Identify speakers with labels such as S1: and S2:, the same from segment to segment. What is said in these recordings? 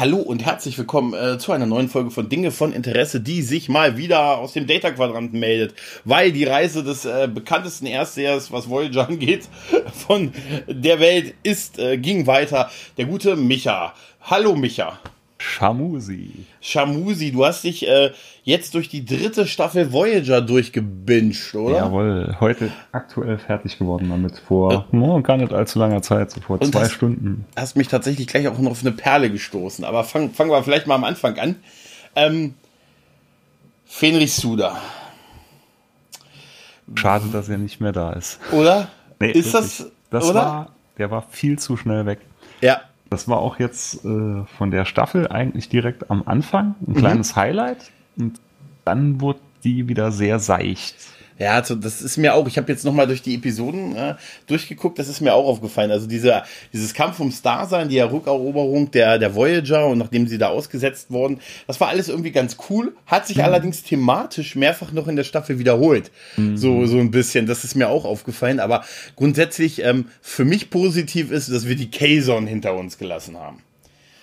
S1: Hallo und herzlich willkommen äh, zu einer neuen Folge von Dinge von Interesse, die sich mal wieder aus dem Data-Quadranten meldet, weil die Reise des äh, bekanntesten Erstsehers, was Voyager angeht, von der Welt ist, äh, ging weiter. Der gute Micha. Hallo Micha.
S2: Shamusi.
S1: Shamusi, du hast dich äh, jetzt durch die dritte Staffel Voyager durchgebinged, oder?
S2: Jawohl, heute aktuell fertig geworden damit, vor äh, gar nicht allzu langer Zeit, so vor zwei
S1: hast,
S2: Stunden.
S1: Hast mich tatsächlich gleich auch noch auf eine Perle gestoßen, aber fangen fang wir vielleicht mal am Anfang an. Ähm, Fenris Suda.
S2: Schade, dass er nicht mehr da ist.
S1: Oder?
S2: Nee, ist wirklich. das, das oder? War, der war viel zu schnell weg.
S1: Ja,
S2: das war auch jetzt äh, von der Staffel eigentlich direkt am Anfang ein mhm. kleines Highlight. Und dann wurde die wieder sehr seicht.
S1: Ja, also das ist mir auch, ich habe jetzt nochmal durch die Episoden äh, durchgeguckt, das ist mir auch aufgefallen. Also diese, dieses Kampf ums Dasein, die Rückeroberung der, der Voyager und nachdem sie da ausgesetzt wurden, das war alles irgendwie ganz cool, hat sich mhm. allerdings thematisch mehrfach noch in der Staffel wiederholt. Mhm. So, so ein bisschen, das ist mir auch aufgefallen. Aber grundsätzlich ähm, für mich positiv ist, dass wir die Kazon hinter uns gelassen haben.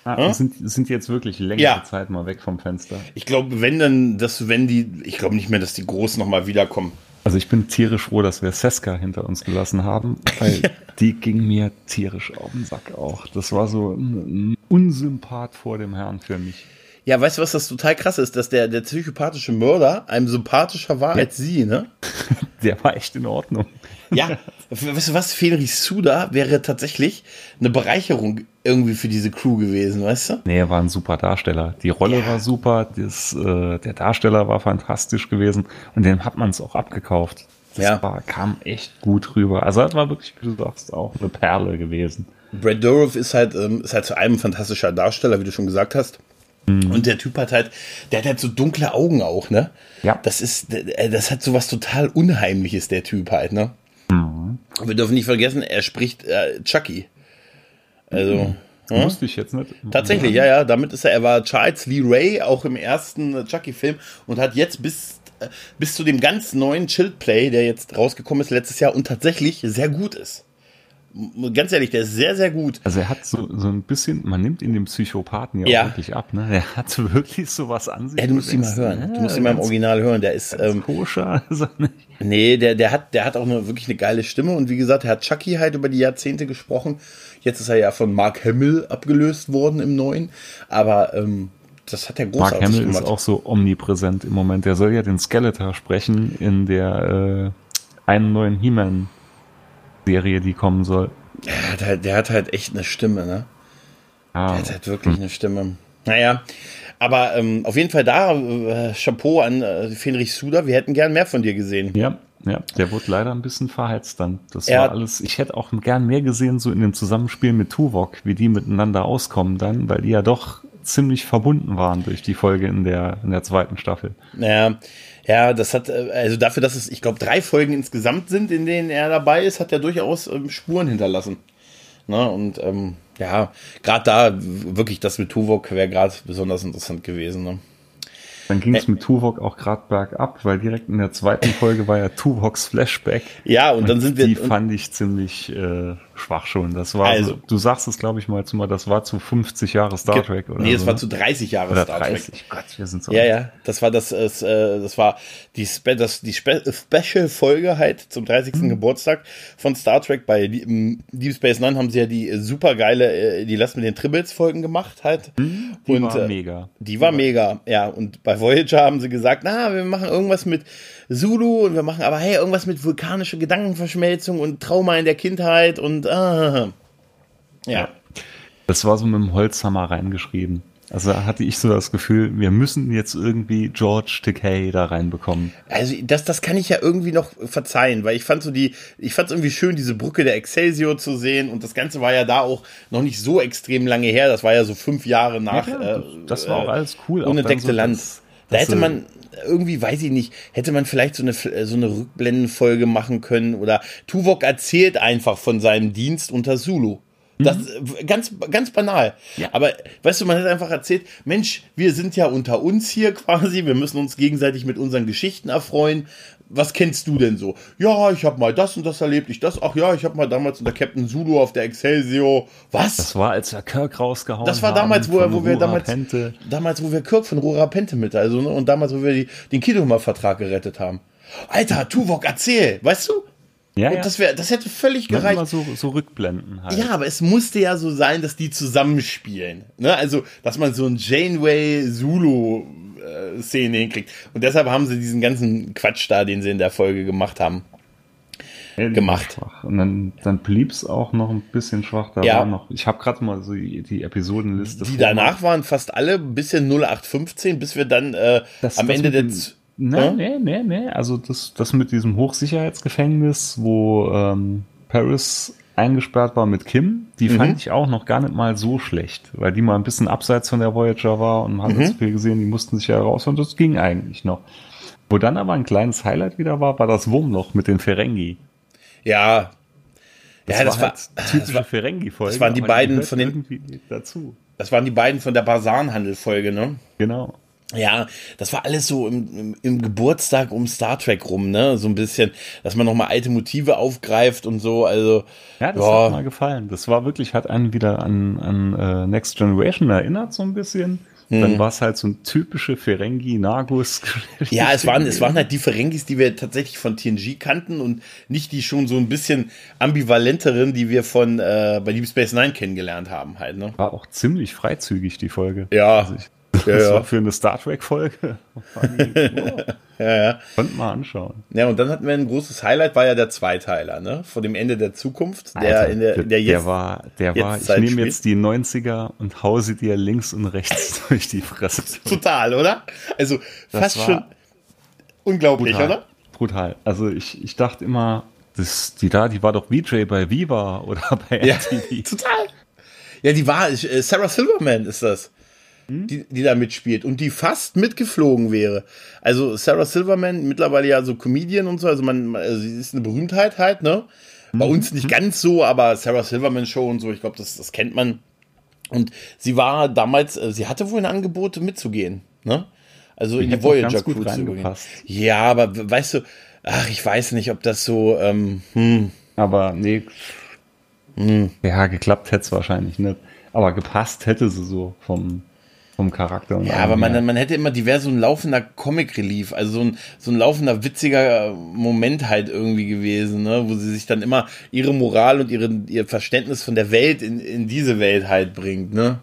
S2: Ah, hm? sind, sind jetzt wirklich längere ja. Zeit mal weg vom Fenster.
S1: Ich glaube, wenn dann, dass wenn die, ich glaube nicht mehr, dass die Großen nochmal wiederkommen.
S2: Also ich bin tierisch froh, dass wir Seska hinter uns gelassen haben, weil die ging mir tierisch auf den Sack auch. Das war so ein Unsympath vor dem Herrn für mich.
S1: Ja, weißt du, was das total krass ist, dass der, der psychopathische Mörder einem sympathischer war ja. als sie, ne?
S2: Der war echt in Ordnung.
S1: Ja, weißt du was, Fenris Suda wäre tatsächlich eine Bereicherung irgendwie für diese Crew gewesen, weißt du?
S2: Nee, er war ein super Darsteller. Die Rolle ja. war super, das, äh, der Darsteller war fantastisch gewesen und dem hat man es auch abgekauft. Das ja. war, kam echt gut rüber. Also das war wirklich, wie du sagst, auch eine Perle gewesen.
S1: Brad Dourif ist halt, ähm, ist halt zu einem fantastischer Darsteller, wie du schon gesagt hast. Mhm. Und der Typ hat halt, der hat halt so dunkle Augen auch, ne?
S2: Ja.
S1: Das ist, das hat so was total Unheimliches, der Typ halt, ne? Mhm. Wir dürfen nicht vergessen, er spricht äh, Chucky. Also. Mhm.
S2: Ja? Wusste ich jetzt nicht.
S1: Tatsächlich, ja, ja. Damit ist er, er war Charles Lee Ray, auch im ersten Chucky-Film und hat jetzt bis, äh, bis zu dem ganz neuen Chilled Play, der jetzt rausgekommen ist letztes Jahr und tatsächlich sehr gut ist ganz ehrlich, der ist sehr, sehr gut.
S2: Also er hat so, so ein bisschen, man nimmt ihn dem Psychopathen ja, ja. wirklich ab, ne? Er hat so wirklich sowas an sich.
S1: Ja, du musst ihn mal hören. Ja, du musst ihn mal im Original hören. Der ist
S2: ähm, koscher, ist er
S1: nicht. Nee, der, der hat, der hat auch eine, wirklich eine geile Stimme und wie gesagt, er hat Chucky halt über die Jahrzehnte gesprochen. Jetzt ist er ja von Mark Hamill abgelöst worden im Neuen, aber ähm, das hat er großartig
S2: Mark Hamill gemacht. ist auch so omnipräsent im Moment. Der soll ja den Skeletor sprechen in der äh, einen neuen He-Man Serie, die kommen soll.
S1: Der hat halt, der hat halt echt eine Stimme, ne? Ah. Der hat halt wirklich hm. eine Stimme. Naja, aber ähm, auf jeden Fall da, äh, Chapeau an äh, Fenrich Suda, wir hätten gern mehr von dir gesehen.
S2: Ja, ja, der wurde leider ein bisschen verheizt dann. Das er war alles, ich hätte auch gern mehr gesehen, so in dem Zusammenspiel mit Tuvok, wie die miteinander auskommen dann, weil die ja doch ziemlich verbunden waren durch die Folge in der, in der zweiten Staffel.
S1: Naja, ja, das hat, äh, also dafür, dass es, ich glaube, drei Folgen insgesamt sind, in denen er dabei ist, hat er durchaus ähm, Spuren hinterlassen. Ne? Und ähm, ja, gerade da wirklich das mit Tuvok wäre gerade besonders interessant gewesen. Ne?
S2: Dann ging es mit Tuvok auch gerade bergab, weil direkt in der zweiten Folge war ja Tuvoks Flashback.
S1: Ja, und, und dann sind wir.
S2: Die fand ich ziemlich äh, schwach schon. Das war, also, so, du sagst es, glaube ich, mal zu mal, das war zu 50 Jahre Star Trek,
S1: oder? Nee, es so, war ne? zu 30 Jahre
S2: oder Star 30. Trek. Gott, wir sind so.
S1: Ja, ja, das war das, das, äh, das war die, Spe das, die Spe Special-Folge halt zum 30. Mhm. Geburtstag von Star Trek. Bei Deep Space Nine haben sie ja die super geile, äh, die Lass mit den Tribbles-Folgen gemacht halt.
S2: Mhm, die und, war äh, mega.
S1: Die war mega, ja. Und bei Voyager haben sie gesagt, na, wir machen irgendwas mit Zulu und wir machen aber, hey, irgendwas mit vulkanischer Gedankenverschmelzung und Trauma in der Kindheit und ah. Ja.
S2: Das war so mit dem Holzhammer reingeschrieben. Also hatte ich so das Gefühl, wir müssen jetzt irgendwie George Takei da reinbekommen.
S1: Also das, das kann ich ja irgendwie noch verzeihen, weil ich fand so die, ich fand es irgendwie schön, diese Brücke der Excelsior zu sehen und das Ganze war ja da auch noch nicht so extrem lange her. Das war ja so fünf Jahre nach. Ja,
S2: äh, das war auch alles cool.
S1: Unentdeckte so Land. Das, da hätte man irgendwie, weiß ich nicht, hätte man vielleicht so eine, so eine Rückblendenfolge machen können oder Tuvok erzählt einfach von seinem Dienst unter Zulu. Das mhm. ganz ganz banal. Ja. Aber weißt du, man hat einfach erzählt, Mensch, wir sind ja unter uns hier quasi, wir müssen uns gegenseitig mit unseren Geschichten erfreuen. Was kennst du denn so? Ja, ich habe mal das und das erlebt, ich das, ach ja, ich habe mal damals unter Captain Zulu auf der Excelsior. Was?
S2: Das war, als er Kirk rausgehauen
S1: Das war damals, wo, er, wo wir damals, Pente. damals, wo wir Kirk von Rora Pente mit, also, ne, und damals, wo wir die, den Kidoma-Vertrag gerettet haben. Alter, Tuvok, erzähl, weißt du? Ja, und ja. das wäre, das hätte völlig gereicht. Immer
S2: so, so Rückblenden
S1: halt. Ja, aber es musste ja so sein, dass die zusammenspielen. Ne? Also, dass man so ein Janeway Zulu äh, Szene hinkriegt. Und deshalb haben sie diesen ganzen Quatsch da, den sie in der Folge gemacht haben, gemacht.
S2: Und dann, dann blieb es auch noch ein bisschen schwach. Da ja. war noch, ich habe gerade mal so die, die Episodenliste.
S1: Die danach waren fast alle ein bisschen 0815, bis wir dann äh, das, am das Ende der
S2: Nee, nee, nee, nee. Also das, das mit diesem Hochsicherheitsgefängnis, wo ähm, Paris eingesperrt war mit Kim, die mhm. fand ich auch noch gar nicht mal so schlecht, weil die mal ein bisschen abseits von der Voyager war und man hat mhm. das viel gesehen, die mussten sich ja heraus und das ging eigentlich noch. Wo dann aber ein kleines Highlight wieder war, war das Wurmloch mit den Ferengi.
S1: Ja.
S2: Das ja, das war, halt typische Ferengi-Folge.
S1: Das waren die beiden von den dazu. Das waren die beiden von der Basanhandel-Folge, ne?
S2: Genau.
S1: Ja, das war alles so im, im, im, Geburtstag um Star Trek rum, ne? So ein bisschen, dass man nochmal alte Motive aufgreift und so. Also
S2: ja, das ja. hat mir gefallen. Das war wirklich, hat einen wieder an, an uh, Next Generation erinnert so ein bisschen. Hm. Dann war es halt so ein typische Ferengi Nagus.
S1: Ja, es waren es waren halt die Ferengis, die wir tatsächlich von TNG kannten und nicht die schon so ein bisschen ambivalenteren, die wir von äh, bei Deep Space Nine kennengelernt haben halt. Ne?
S2: War auch ziemlich freizügig die Folge.
S1: Ja. Also ich,
S2: ja, das ja. war für eine Star Trek-Folge.
S1: ja, ja.
S2: Konnten mal anschauen.
S1: Ja, und dann hatten wir ein großes Highlight, war ja der Zweiteiler, ne? Vor dem Ende der Zukunft, der
S2: Alter,
S1: in der, der
S2: jetzt. Der war, der war, ich nehme jetzt die 90er und hau sie dir links und rechts durch die Fresse.
S1: Total, oder? Also fast schon unglaublich,
S2: brutal,
S1: oder?
S2: Brutal. Also ich, ich dachte immer, das, die da, die war doch VJ bei Viva oder bei
S1: MTV. Ja, total. Ja, die war, äh, Sarah Silverman ist das die, die da mitspielt und die fast mitgeflogen wäre. Also Sarah Silverman, mittlerweile ja so Comedian und so, also man, also sie ist eine Berühmtheit halt, ne? Bei mhm. uns nicht ganz so, aber Sarah Silverman Show und so, ich glaube, das, das kennt man. Und sie war damals, äh, sie hatte wohl ein Angebot mitzugehen, ne? Also in die Voyager Crew zu gehen. Ja, aber weißt du, ach, ich weiß nicht, ob das so, ähm, hm.
S2: Aber nee, hm. ja, geklappt hätte es wahrscheinlich nicht. Aber gepasst hätte sie so vom, vom Charakter.
S1: ja, aber man, man hätte immer, die wäre so ein laufender Comic-Relief, also so ein, so ein laufender, witziger Moment halt irgendwie gewesen, ne? wo sie sich dann immer ihre Moral und ihre, ihr Verständnis von der Welt in, in diese Welt halt bringt, ne?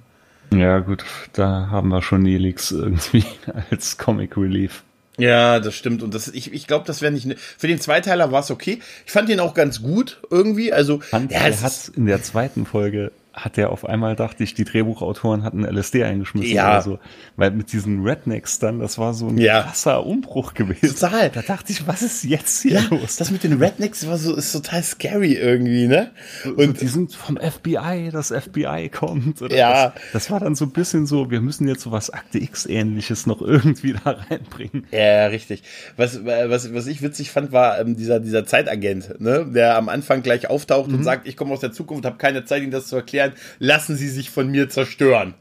S2: Ja, gut, da haben wir schon Nelix irgendwie als Comic Relief.
S1: Ja, das stimmt. Und das, ich, ich glaube, das wäre nicht. Ne, für den Zweiteiler war es okay. Ich fand den auch ganz gut irgendwie. Also,
S2: fand, ja, er hat in der zweiten Folge hat der auf einmal, dachte ich, die Drehbuchautoren hatten LSD eingeschmissen
S1: ja.
S2: oder so. Weil mit diesen Rednecks dann, das war so ein ja. krasser Umbruch gewesen.
S1: Total. Da dachte ich, was ist jetzt hier ja, los? Das mit den Rednecks war so, ist total scary irgendwie, ne?
S2: Und, und die sind vom FBI, das FBI kommt.
S1: Ja.
S2: Das, das, war dann so ein bisschen so, wir müssen jetzt so was Akte X-ähnliches noch irgendwie da reinbringen.
S1: Ja, richtig. Was, was, was ich witzig fand, war ähm, dieser, dieser Zeitagent, ne? Der am Anfang gleich auftaucht mhm. und sagt, ich komme aus der Zukunft, habe keine Zeit, Ihnen das zu erklären erklären, lassen Sie sich von mir zerstören.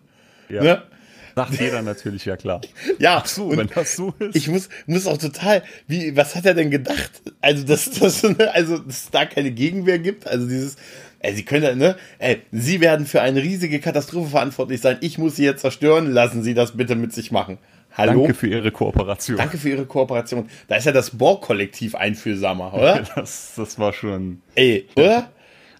S2: Ja. Ne? Sagt jeder natürlich, ja klar.
S1: Ja, Ach so, wenn das so ist. Ich muss, muss auch total, wie, was hat er denn gedacht? Also, dass, dass, also, dass es da keine Gegenwehr gibt, also dieses, ey, sie können, ne, ey, sie werden für eine riesige Katastrophe verantwortlich sein, ich muss sie jetzt zerstören, lassen Sie das bitte mit sich machen. Hallo?
S2: Danke für Ihre Kooperation.
S1: Danke für Ihre Kooperation. Da ist ja das Borg-Kollektiv einfühlsamer, oder?
S2: das, das war schon.
S1: Ey, oder?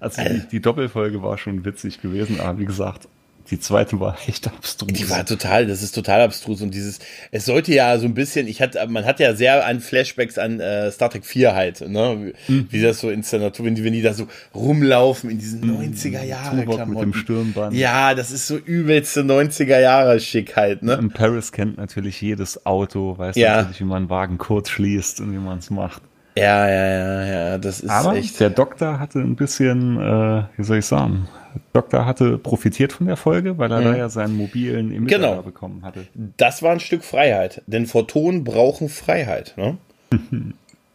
S2: Also die, die, Doppelfolge war schon witzig gewesen, aber wie gesagt, die zweite war echt abstrus.
S1: Die war total, das ist total abstrus und dieses, es sollte ja so ein bisschen, ich hatte, man hat ja sehr an Flashbacks an äh, Star Trek 4 halt, ne, mhm. wie das so in der Natur, wenn die, wenn die da so rumlaufen in diesen 90er mhm. Jahre
S2: Klamotten. mit dem Stirnband.
S1: Ja, das ist so übelste 90er Jahre Schick halt, ne.
S2: Und Paris kennt natürlich jedes Auto, weiß ja. natürlich, wie man einen Wagen kurz schließt und wie man es macht.
S1: Ja, ja, ja, ja, das ist
S2: Aber
S1: echt.
S2: Der Doktor hatte ein bisschen, äh, wie soll ich sagen, der Doktor hatte profitiert von der Folge, weil er mhm. da ja seinen mobilen Emitter genau. bekommen hatte.
S1: Das war ein Stück Freiheit, denn Photonen brauchen Freiheit. Ne?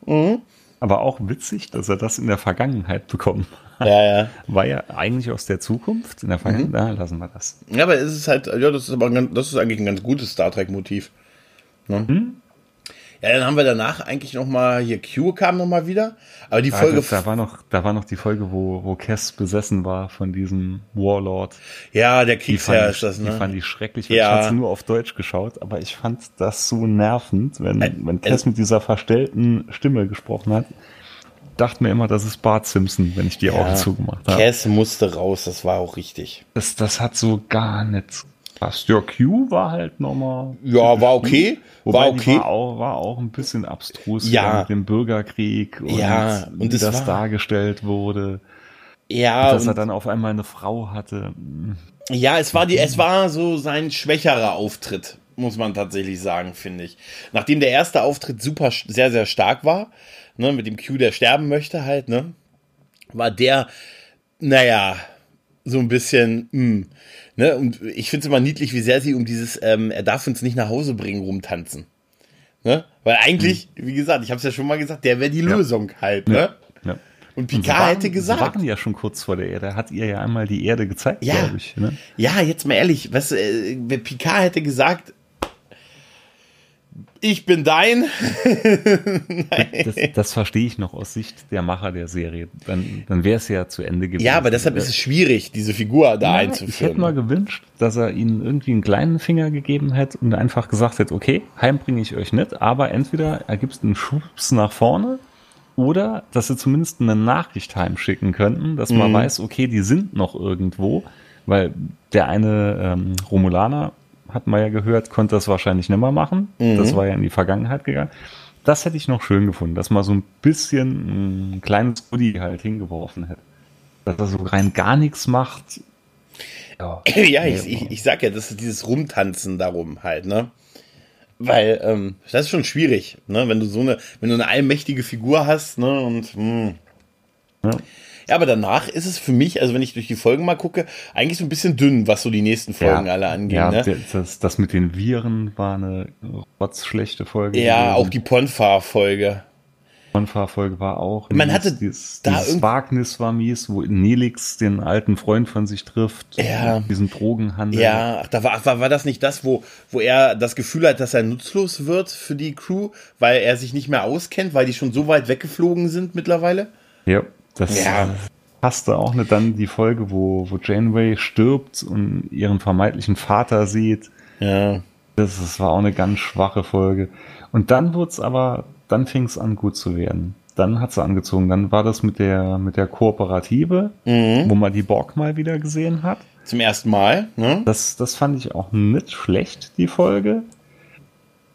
S2: mhm. Aber auch witzig, dass er das in der Vergangenheit bekommen
S1: hat. Ja, ja.
S2: War ja eigentlich aus der Zukunft. In der Vergangenheit, mhm. na, lassen wir das.
S1: Ja, aber es ist halt, ja, das ist aber das ist eigentlich ein ganz gutes Star Trek-Motiv. Ne? Mhm. Ja, dann haben wir danach eigentlich noch mal hier Q kam noch mal wieder, aber die Folge
S2: da, da war noch da war noch die Folge, wo wo Cass besessen war von diesem Warlord.
S1: Ja, der Kriegsherr ist das,
S2: ne?
S1: Die
S2: fand ich schrecklich.
S1: Ja.
S2: Ich hatte nur auf Deutsch geschaut, aber ich fand das so nervend, wenn wenn Cass mit dieser verstellten Stimme gesprochen hat. Dachte mir immer, das ist Bart Simpson, wenn ich die Augen zugemacht habe.
S1: Cass musste raus, das war auch richtig.
S2: Das das hat so gar nicht passt. Ja, Q war halt nochmal.
S1: Ja, war okay.
S2: Wobei
S1: war okay.
S2: War auch, war auch ein bisschen abstrus
S1: Ja.
S2: mit dem Bürgerkrieg und,
S1: Ja, und
S2: wie das
S1: war-
S2: dargestellt wurde.
S1: ja,
S2: dass er
S1: und,
S2: dann auf einmal eine Frau hatte.
S1: ja, es war die, es war so sein schwächerer Auftritt, muss man tatsächlich sagen, finde ich. Nachdem der erste Auftritt super, sehr, sehr stark war, ne, mit dem Q, der sterben möchte halt, ne, war der, naja, so ein bisschen, mh, ne, und ich finde es immer niedlich, wie sehr sie um dieses, ähm, er darf uns nicht nach Hause bringen, rumtanzen. Ne? Weil eigentlich, wie gesagt, ich habe es ja schon mal gesagt, der wäre die Lösung halt, ne?
S2: Ja.
S1: Und
S2: Und
S1: Picard
S2: waren-
S1: hätte gesagt.
S2: Sie waren ja schon kurz vor der Erde. Er hat ihr ja einmal die Erde gezeigt,
S1: Ja.
S2: glaube ich. Ne?
S1: Ja, jetzt mal ehrlich, du, äh, Picard hätte gesagt, ich bin dein.
S2: Das, das verstehe ich noch aus Sicht der Macher der Serie. Dann, dann wäre es ja zu Ende gewesen.
S1: Ja, aber deshalb ist es schwierig, diese Figur da
S2: Ja,
S1: einzuführen.
S2: Ich hätte mal gewünscht, dass er ihnen irgendwie einen kleinen Finger gegeben hätte und einfach gesagt hätte, okay, heim bringe ich euch nicht, aber entweder er gibt einen Schubs nach vorne oder dass sie zumindest eine Nachricht heimschicken könnten, dass
S1: Mhm.
S2: man weiß, okay, die sind noch irgendwo, weil der eine ähm, Romulaner, hat man ja gehört, konnte das wahrscheinlich nicht mehr machen.
S1: Mhm.
S2: Das war ja in die Vergangenheit gegangen. Das hätte ich noch schön gefunden, dass man so ein bisschen ein kleines Goodie halt hingeworfen hätte. Dass er so rein gar nichts macht, ja,
S1: ja, ich, ich, ich sag ja, das ist dieses Rumtanzen darum halt, ne? Weil, ähm, das ist schon schwierig, ne? Wenn du so eine, wenn du eine allmächtige Figur hast, ne? Und, hm.
S2: Ja.
S1: Ja, aber danach ist es für mich, also wenn ich durch die Folgen mal gucke, eigentlich so ein bisschen dünn, was so die nächsten Folgen alle angehen,
S2: ja,
S1: ne?
S2: das, das mit den Viren war eine rotzschlechte Folge.
S1: Ja, auch die Ponfar-Folge.
S2: Folge war auch.
S1: Man
S2: mies.
S1: hatte
S2: dieses,
S1: da
S2: dieses Wagnis war mies, wo Nelix den alten Freund von sich trifft.
S1: Ja.
S2: Diesen Drogenhandel.
S1: Ja, ach, da war, war, war das nicht das, wo, wo er das Gefühl hat, dass er nutzlos wird für die Crew, weil er sich nicht mehr auskennt, weil die schon so weit weggeflogen sind mittlerweile?
S2: Ja, das
S1: Ja.
S2: passte auch nicht dann die Folge, wo, wo Janeway stirbt und ihren vermeintlichen Vater sieht.
S1: Ja.
S2: Das, das war auch eine ganz schwache Folge. Und dann wurde es aber, dann fing es an gut zu werden. Dann hat sie angezogen. Dann war das mit der, mit der Kooperative,
S1: Mhm.
S2: wo man die Borg mal wieder gesehen hat.
S1: Zum ersten Mal, ne?
S2: Das, das fand ich auch nicht schlecht, die Folge.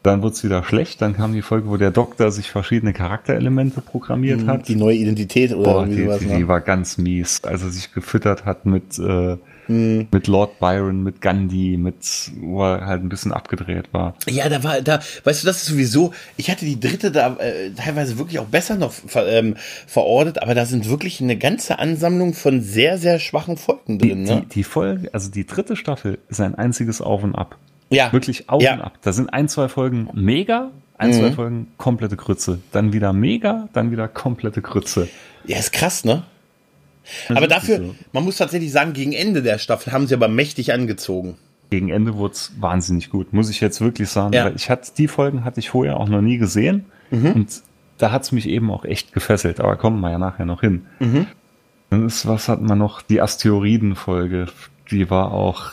S2: Dann wurde es wieder schlecht. Dann kam die Folge, wo der Doktor sich verschiedene Charakterelemente programmiert hat.
S1: Die neue Identität oder
S2: Boah,
S1: irgendwie
S2: die,
S1: sowas,
S2: die,
S1: ne?
S2: die war ganz mies. Also sich gefüttert hat mit, äh,
S1: Mhm.
S2: mit Lord Byron, mit Gandhi, mit, wo er halt ein bisschen abgedreht war.
S1: Ja, da war, da, weißt du, das ist sowieso, ich hatte die dritte da äh, teilweise wirklich auch besser noch ver, ähm, verortet, aber da sind wirklich eine ganze Ansammlung von sehr, sehr schwachen Folgen
S2: Die,
S1: drin, ne?
S2: die, die Folge, also die dritte Staffel ist ein einziges Auf und Ab.
S1: Ja.
S2: Wirklich auf
S1: Ja.
S2: und ab. Da sind ein, zwei Folgen mega, ein,
S1: Mhm.
S2: zwei Folgen komplette Grütze. Dann wieder mega, dann wieder komplette Grütze.
S1: Ja, ist krass, ne?
S2: Das
S1: Aber dafür,
S2: so.
S1: man muss tatsächlich sagen, gegen Ende der Staffel haben sie aber mächtig angezogen.
S2: Gegen Ende wurde es wahnsinnig gut, muss ich jetzt wirklich sagen.
S1: Ja.
S2: Ich hatte, die Folgen hatte ich vorher auch noch nie gesehen.
S1: Mhm.
S2: Und da hat es mich eben auch echt gefesselt. Aber kommen wir ja nachher noch hin.
S1: Mhm.
S2: Dann ist, was hat man noch? Die Asteroiden-Folge. Die war auch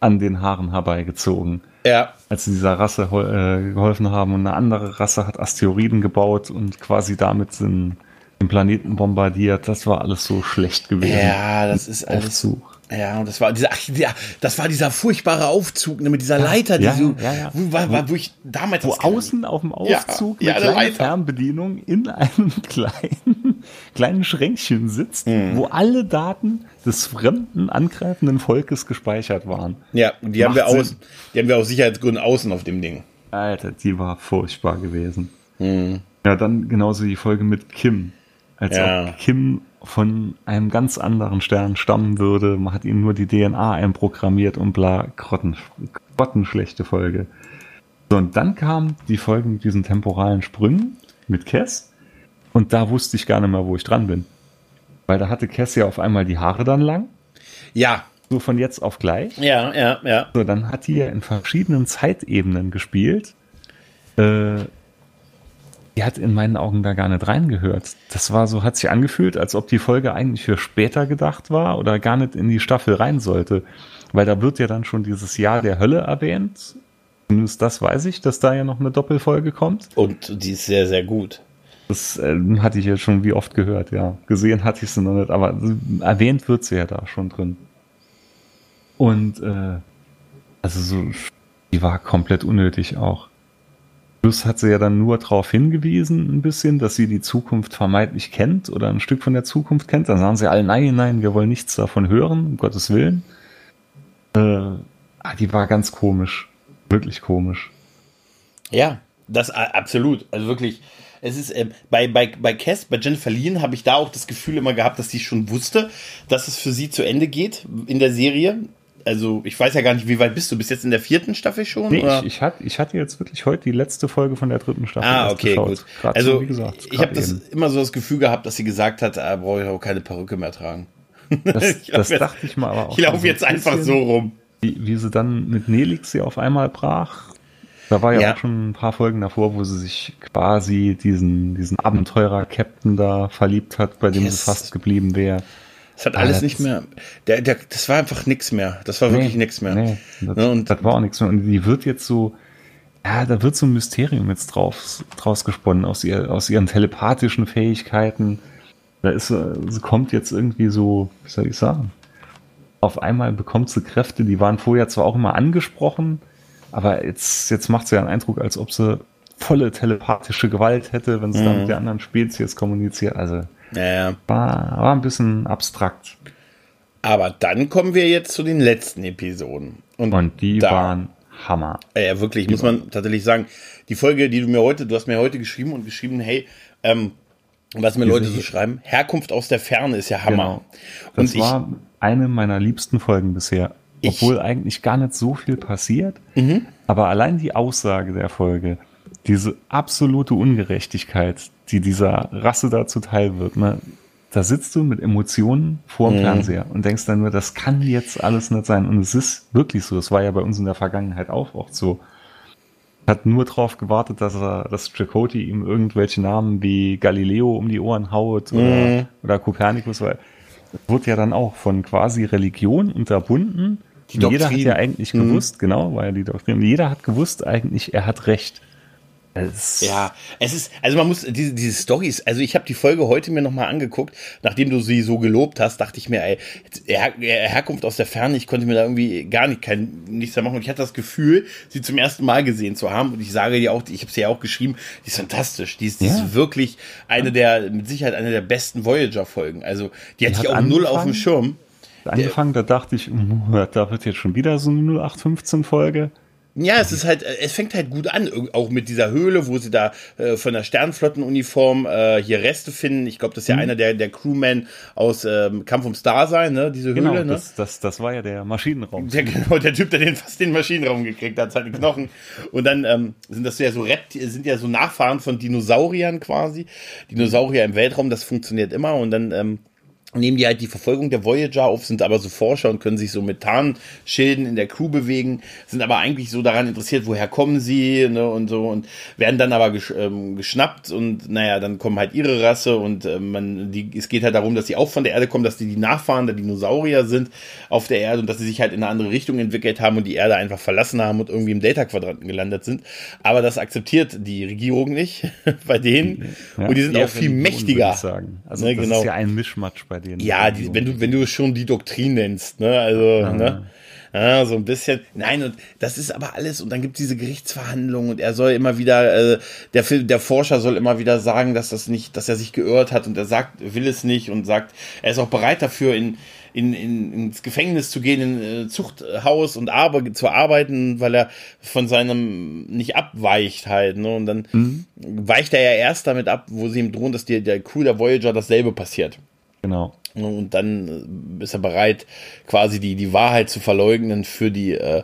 S2: an den Haaren herbeigezogen.
S1: Ja.
S2: Als sie dieser Rasse äh, geholfen haben und eine andere Rasse hat Asteroiden gebaut und quasi damit den, den Planeten bombardiert. Das war alles so schlecht gewesen.
S1: Ja, das ist alles.
S2: Aufzug.
S1: Ja, und das war dieser, ja, das war dieser furchtbare Aufzug ne, mit dieser Leiter, die
S2: ja,
S1: so,
S2: ja, ja.
S1: Wo, war, war, wo ich damals
S2: Wo außen auf dem
S1: Ja,
S2: Aufzug
S1: ja,
S2: kleine
S1: Leiter.
S2: Fernbedienung in einem kleinen, kleinen Schränkchen sitzt,
S1: Mhm.
S2: wo alle Daten des fremden angreifenden Volkes gespeichert waren.
S1: Ja, die haben wir aus, die haben wir aus Sicherheitsgründen außen auf dem Ding.
S2: Alter, die war furchtbar gewesen.
S1: Hm.
S2: Ja, dann genauso die Folge mit Kim. Als
S1: Ja.
S2: ob Kim von einem ganz anderen Stern stammen würde. Man hat ihm nur die DNA einprogrammiert und bla, grotten, grottenschlechte Folge. So, und dann kam die Folge mit diesen temporalen Sprüngen mit Cass. Und da wusste ich gar nicht mehr, wo ich dran bin. Weil da hatte Cass ja auf einmal die Haare dann lang.
S1: Ja,
S2: So von jetzt auf gleich.
S1: ja, ja, ja.
S2: So, dann hat die ja in verschiedenen Zeitebenen gespielt. Äh, die hat in meinen Augen da gar nicht reingehört. Das war so, hat sich angefühlt, als ob die Folge eigentlich für später gedacht war oder gar nicht in die Staffel rein sollte. Weil da wird ja dann schon dieses Jahr der Hölle erwähnt. Zumindest das weiß ich, dass da ja noch eine Doppelfolge kommt.
S1: Und die ist sehr, sehr gut.
S2: Das äh, hatte ich ja schon wie oft gehört, ja. Gesehen hatte ich sie noch nicht, aber erwähnt wird sie ja da schon drin. Und äh, also so, die war komplett unnötig auch. Plus hat sie ja dann nur darauf hingewiesen, ein bisschen, dass sie die Zukunft vermeintlich kennt oder ein Stück von der Zukunft kennt. Dann sagen sie alle, nein, nein, wir wollen nichts davon hören, um Gottes Willen. Äh, ah, die war ganz komisch. Wirklich komisch.
S1: Ja, das absolut. Also wirklich, es ist äh, bei, bei, bei Cass, bei Jennifer Lean habe ich da auch das Gefühl immer gehabt, dass sie schon wusste, dass es für sie zu Ende geht in der Serie. Also ich weiß ja gar nicht, wie weit bist du? Bist jetzt in der vierten Staffel schon?
S2: Nee, ich, ich, hatte, ich hatte jetzt wirklich heute die letzte Folge von der dritten Staffel.
S1: Ah, okay, gut. Grad also so, wie gesagt, ich habe das immer so das Gefühl gehabt, dass sie gesagt hat, ah, brauche ich auch keine Perücke mehr tragen.
S2: Das, das jetzt, dachte ich mal aber
S1: auch. Ich laufe jetzt einfach so rum.
S2: Wie, wie sie dann mit Nelix sie auf einmal brach. Da war ja, ja, auch schon ein paar Folgen davor, wo sie sich quasi diesen, diesen Abenteurer-Captain da verliebt hat, bei dem yes. sie fast geblieben wäre.
S1: Das hat alles nicht mehr. Der, der, das war einfach nichts mehr. Das war nee, wirklich nichts mehr. Nee,
S2: das, ja, und das war auch nichts mehr. Und die wird jetzt so, ja, da wird so ein Mysterium jetzt drauf, draus gesponnen aus, ihr, aus ihren telepathischen Fähigkeiten. Da ist, sie kommt jetzt irgendwie so, wie soll ich sagen? Auf einmal bekommt sie Kräfte, die waren vorher zwar auch immer angesprochen, aber jetzt, jetzt macht sie ja einen Eindruck, als ob sie volle telepathische Gewalt hätte, wenn sie mhm. dann mit der anderen Spezies kommuniziert. Also
S1: ja,
S2: war, war ein bisschen abstrakt.
S1: Aber dann kommen wir jetzt zu den letzten Episoden.
S2: Und, Und die da, waren Hammer.
S1: Ja, wirklich, die muss man tatsächlich sagen. Die Folge, die du mir heute, du hast mir heute geschrieben und geschrieben, hey, ähm, was mir Leute so schreiben, Herkunft aus der Ferne ist ja Hammer. Genau.
S2: Das und war ich, eine meiner liebsten Folgen bisher. Obwohl eigentlich gar nicht so viel passiert. Mhm. Aber allein die Aussage der Folge, diese absolute Ungerechtigkeit, die dieser Rasse da zuteil wird, ne? da sitzt du mit Emotionen vor dem mhm. Fernseher und denkst dann nur, das kann jetzt alles nicht sein. Und es ist wirklich so. Es war ja bei uns in der Vergangenheit auch oft so. Hat nur darauf gewartet, dass er, dass Chakoti ihm irgendwelche Namen wie Galileo um die Ohren haut oder, mhm. oder Kopernikus, weil wurde ja dann auch von quasi Religion unterbunden. Die jeder hat ja eigentlich mhm. gewusst, genau, weil die Doktrin, jeder hat gewusst eigentlich, er hat recht.
S1: Es ja, es ist, also man muss, diese, diese Stories, also ich habe die Folge heute mir nochmal angeguckt, nachdem du sie so gelobt hast, dachte ich mir, ey, Her Herkunft aus der Ferne, ich konnte mir da irgendwie gar nicht, kein, nichts mehr machen und ich hatte das Gefühl, sie zum ersten Mal gesehen zu haben und ich sage dir auch, ich habe sie ja auch geschrieben, die ist fantastisch, die ist, die ja. ist wirklich eine der, mit Sicherheit eine der besten Voyager-Folgen, also die, die hatte ich auch null auf dem Schirm.
S2: Angefangen, da dachte ich, da wird jetzt schon wieder so eine 0815-Folge.
S1: Ja, es ist halt, es fängt halt gut an, auch mit dieser Höhle, wo sie da äh, von der Sternflottenuniform äh, hier Reste finden. Ich glaube, das ist ja mhm. einer der, der Crewmen aus ähm, Kampf ums Dasein, ne? Diese genau, Höhle,
S2: ne? Das, das, das war ja der Maschinenraum.
S1: Der, genau, der Typ, der den fast den Maschinenraum gekriegt hat, seine Knochen. Und dann ähm, sind das ja so Rept sind ja so Nachfahren von Dinosauriern quasi. Dinosaurier im Weltraum, das funktioniert immer. Und dann ähm, nehmen die halt die Verfolgung der Voyager auf, sind aber so Forscher und können sich so mit Tarnschilden in der Crew bewegen, sind aber eigentlich so daran interessiert, woher kommen sie ne, und so und werden dann aber gesch ähm, geschnappt und naja, dann kommen halt ihre Rasse und äh, man, die, es geht halt darum, dass sie auch von der Erde kommen, dass die die Nachfahren der Dinosaurier sind auf der Erde und dass sie sich halt in eine andere Richtung entwickelt haben und die Erde einfach verlassen haben und irgendwie im Delta-Quadranten gelandet sind. Aber das akzeptiert die Regierung nicht bei denen ja, und die sind auch viel mächtiger.
S2: Also ne, das genau. ist ja ein Mischmatsch bei denen.
S1: Ja, die, wenn du, wenn du schon die Doktrin nennst, ne, also, ja. ne. Ja, so ein bisschen. Nein, und das ist aber alles. Und dann gibt diese Gerichtsverhandlungen und er soll immer wieder, äh, der, der Forscher soll immer wieder sagen, dass das nicht, dass er sich geirrt hat und er sagt, will es nicht und sagt, er ist auch bereit dafür, in, in, in, ins Gefängnis zu gehen, in äh, Zuchthaus und arbe zu arbeiten, weil er von seinem nicht abweicht halt. Ne? Und dann mhm. weicht er ja erst damit ab, wo sie ihm drohen, dass dir der Crew der Voyager dasselbe passiert.
S2: Genau.
S1: Und dann ist er bereit, quasi die, die Wahrheit zu verleugnen für die äh,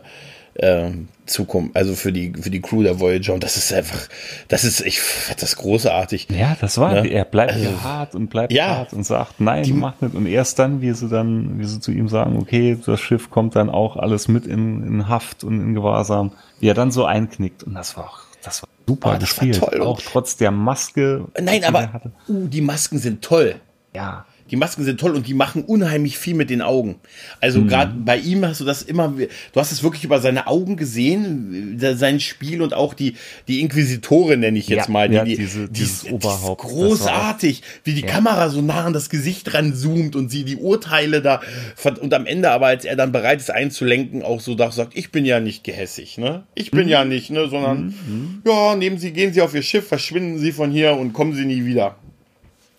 S1: äh, Zukunft, also für die, für die Crew der Voyager. Und das ist einfach, das ist, ich fand das großartig.
S2: Ja, das war, ne? er bleibt also, hart und bleibt ja, hart und sagt, nein, die, mach nicht. Und erst dann, wie sie dann, wie sie zu ihm sagen, okay, das Schiff kommt dann auch alles mit in, in Haft und in Gewahrsam, wie er dann so einknickt. Und das war auch, das war super
S1: Oh, das
S2: gespielt.
S1: war toll.
S2: Auch trotz der Maske.
S1: Nein,
S2: die
S1: aber
S2: er
S1: uh, die Masken sind toll.
S2: Ja.
S1: Die Masken sind toll und die machen unheimlich viel mit den Augen. Also
S2: Mhm.
S1: gerade bei ihm hast du das immer, du hast es wirklich über seine Augen gesehen, äh, sein Spiel und auch die, die Inquisitorin nenne ich jetzt
S2: Ja,
S1: mal, die,
S2: ja,
S1: die,
S2: diese-
S1: die,
S2: dieses
S1: die ist
S2: Oberhaupt,
S1: großartig, wie die
S2: Ja.
S1: Kamera so nah an das Gesicht ranzoomt und sie die Urteile da und am Ende aber, als er dann bereit ist einzulenken, auch so da sagt, ich bin ja nicht gehässig, ne? Ich bin
S2: Mhm.
S1: ja nicht, ne? Sondern, ja, nehmen Sie, gehen Sie auf Ihr Schiff, verschwinden Sie von hier und kommen Sie nie wieder.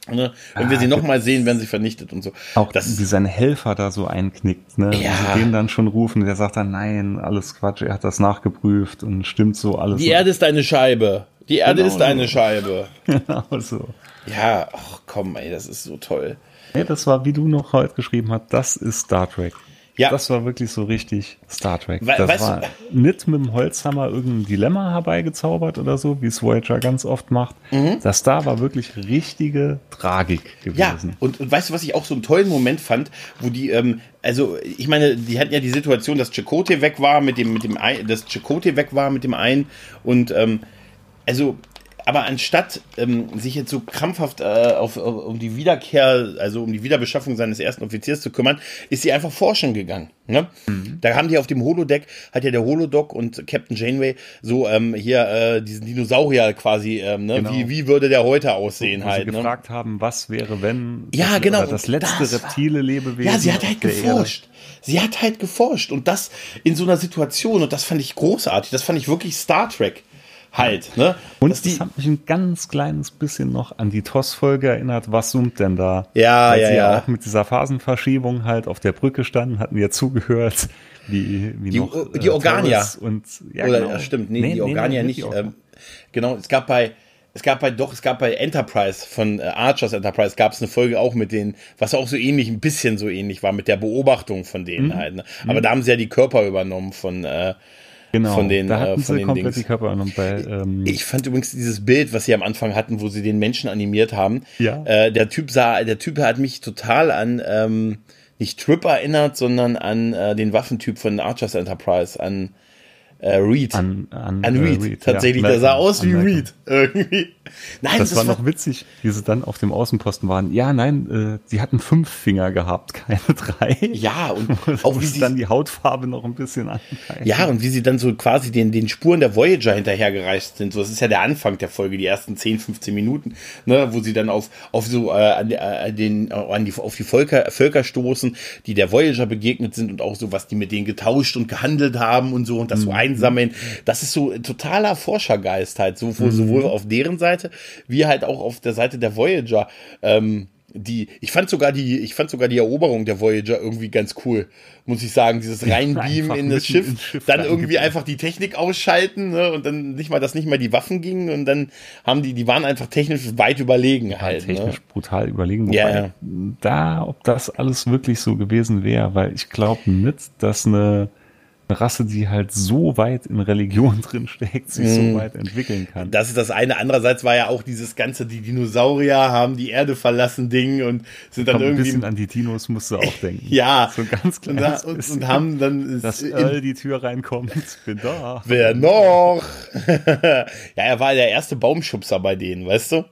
S1: Ne? Wenn wir sie nochmal sehen, werden sie vernichtet und so.
S2: Auch
S1: das
S2: wie sein Helfer da so einknickt, ne?
S1: Ja.
S2: Und sie den dann schon rufen, der sagt dann, nein, alles Quatsch, er hat das nachgeprüft und stimmt so alles.
S1: Die Erde ist eine Scheibe. Die Erde
S2: Genau
S1: ist eine
S2: so.
S1: Scheibe.
S2: genau so.
S1: Ja, ach komm, ey, das ist so toll.
S2: Nee, das war, wie du noch heute geschrieben hast, das ist Star Trek.
S1: Ja.
S2: Das war wirklich so richtig Star Trek.
S1: We-
S2: das
S1: weißt
S2: war nicht mit dem Holzhammer irgendein Dilemma herbeigezaubert oder so, wie es Voyager ganz oft macht. Das da war wirklich richtige Tragik
S1: Mhm. Ja,
S2: gewesen.
S1: und, und weißt du, was ich auch so einen tollen Moment fand, wo die, ähm, also ich meine, die hatten ja die Situation, dass Chakotay weg war mit dem, mit dem, ein, dass Chakotay weg war mit dem einen und ähm, also, aber anstatt ähm, sich jetzt so krampfhaft äh, auf, auf, um die Wiederkehr, also um die Wiederbeschaffung seines ersten Offiziers zu kümmern, ist sie einfach forschen gegangen. Ne? Da haben die auf dem Holodeck, hat ja der Holodoc und Captain Janeway so ähm, hier äh, diesen Dinosaurier quasi, ähm, ne?
S2: Genau.
S1: wie, wie würde der heute aussehen
S2: Wo
S1: halt.
S2: sie
S1: ne?
S2: gefragt haben, was wäre, wenn
S1: Ja,
S2: das,
S1: genau.
S2: das letzte
S1: Das
S2: reptile Lebewesen.
S1: Ja, sie hat halt
S2: der Erde.
S1: geforscht. Sie hat halt geforscht und das in so einer Situation und das fand ich großartig. Das fand ich wirklich Star Trek halt. Ne?
S2: Und das hat mich ein ganz kleines bisschen noch an die TOS-Folge erinnert. Was summt denn da?
S1: Ja,
S2: Weil
S1: ja,
S2: sie
S1: ja.
S2: auch mit dieser Phasenverschiebung halt auf der Brücke standen, hatten wir zugehört, wie, wie
S1: Die-
S2: noch,
S1: die Organier.
S2: Torres Und, ja,
S1: Oder
S2: genau.
S1: ja, stimmt, nee, die Organier nicht. Ähm, genau, es gab bei es gab bei doch, es gab bei Enterprise von äh, Archers Enterprise gab es eine Folge auch mit denen, was auch so ähnlich, ein bisschen so ähnlich war mit der Beobachtung von denen
S2: Mhm.
S1: halt. Ne? Aber da haben sie ja die Körper übernommen von äh,
S2: genau.
S1: von den,
S2: da
S1: äh,
S2: hatten
S1: von
S2: sie
S1: den
S2: komplett
S1: Dings.
S2: die Körper genommen bei, ähm,
S1: Ich fand übrigens dieses Bild, was sie am Anfang hatten, wo sie den Menschen animiert haben.
S2: Ja.
S1: Äh, der Typ sah, der Typ hat mich total an ähm, nicht Trip erinnert, sondern an äh, den Waffentyp von Archers Enterprise, an äh, Reed.
S2: an, an,
S1: An
S2: äh,
S1: Reed, tatsächlich.
S2: ja.
S1: der sah aus wie. Reed. Irgendwie. Nein,
S2: Das, war noch witzig, wie sie dann auf dem Außenposten waren. Ja, nein, äh, sie hatten fünf Finger gehabt, keine drei.
S1: Ja, und
S2: auch
S1: wie sie,
S2: dann die Hautfarbe noch ein bisschen an.
S1: ja, und wie sie dann so quasi den, den Spuren der Voyager hinterhergereist sind. So, das ist ja der Anfang der Folge, die ersten 10, 15 Minuten, ne, wo sie dann auf, auf so, äh, an, äh, den, äh, an die, auf die Völker, Völker stoßen, die der Voyager begegnet sind und auch so, was die mit denen getauscht und gehandelt haben und so und das so einsammeln. Das ist so totaler Forschergeist halt, so, sowohl auf deren Seite, wie halt auch auf der Seite der Voyager. Ähm, die, ich fand sogar die, ich fand sogar die Eroberung der Voyager irgendwie ganz cool, muss ich sagen. Dieses Reinbeamen in das Schiff,
S2: Schiff
S1: dann irgendwie einfach die Technik ausschalten ne, und dann nicht mal, dass nicht mal die Waffen gingen und dann haben die, die waren einfach technisch weit überlegen halt. Ne?
S2: technisch brutal überlegen.
S1: Ja,
S2: Wobei
S1: ja.
S2: da, ob das alles wirklich so gewesen wäre, weil ich glaube nicht, dass eine, eine Rasse, die halt so weit in Religion drin steckt, sich
S1: Mhm.
S2: so weit entwickeln kann.
S1: Das ist das eine. Andererseits war ja auch dieses ganze, die Dinosaurier haben die Erde verlassen Ding und sind dann
S2: Kommt ein
S1: irgendwie.
S2: bisschen an die Dinos musst du auch denken.
S1: ja,
S2: So ein ganz
S1: und,
S2: kleines
S1: und,
S2: bisschen.
S1: und haben dann
S2: dass Earl die Tür reinkommt, bin da.
S1: Wer noch? ja, er war der erste Baumschubser bei denen, weißt du?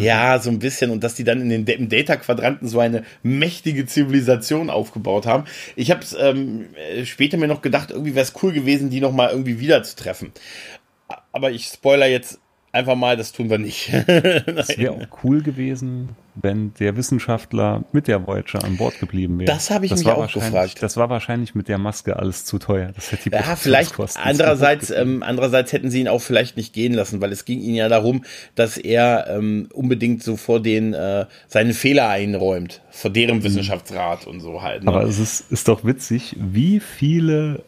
S1: Ja, so ein bisschen. Und dass die dann in den Data-Quadranten so eine mächtige Zivilisation aufgebaut haben. Ich habe es ähm, äh, später mir noch gedacht, irgendwie wäre es cool gewesen, die noch mal irgendwie wiederzutreffen. Aber ich spoiler jetzt einfach mal, das tun wir nicht.
S2: Es wäre auch cool gewesen, wenn der Wissenschaftler mit der Voyager an Bord geblieben wäre.
S1: Das habe ich mich
S2: war
S1: auch gefragt.
S2: Das war wahrscheinlich mit der Maske alles zu teuer. Das hätte die
S1: Ja, vielleicht andererseits, ähm, andererseits hätten sie ihn auch vielleicht nicht gehen lassen, weil es ging ihnen ja darum, dass er ähm, unbedingt so vor den äh, seine Fehler einräumt, vor deren Wissenschaftsrat und so halt. Ne?
S2: Mhm. Aber es ist, ist doch witzig, wie viele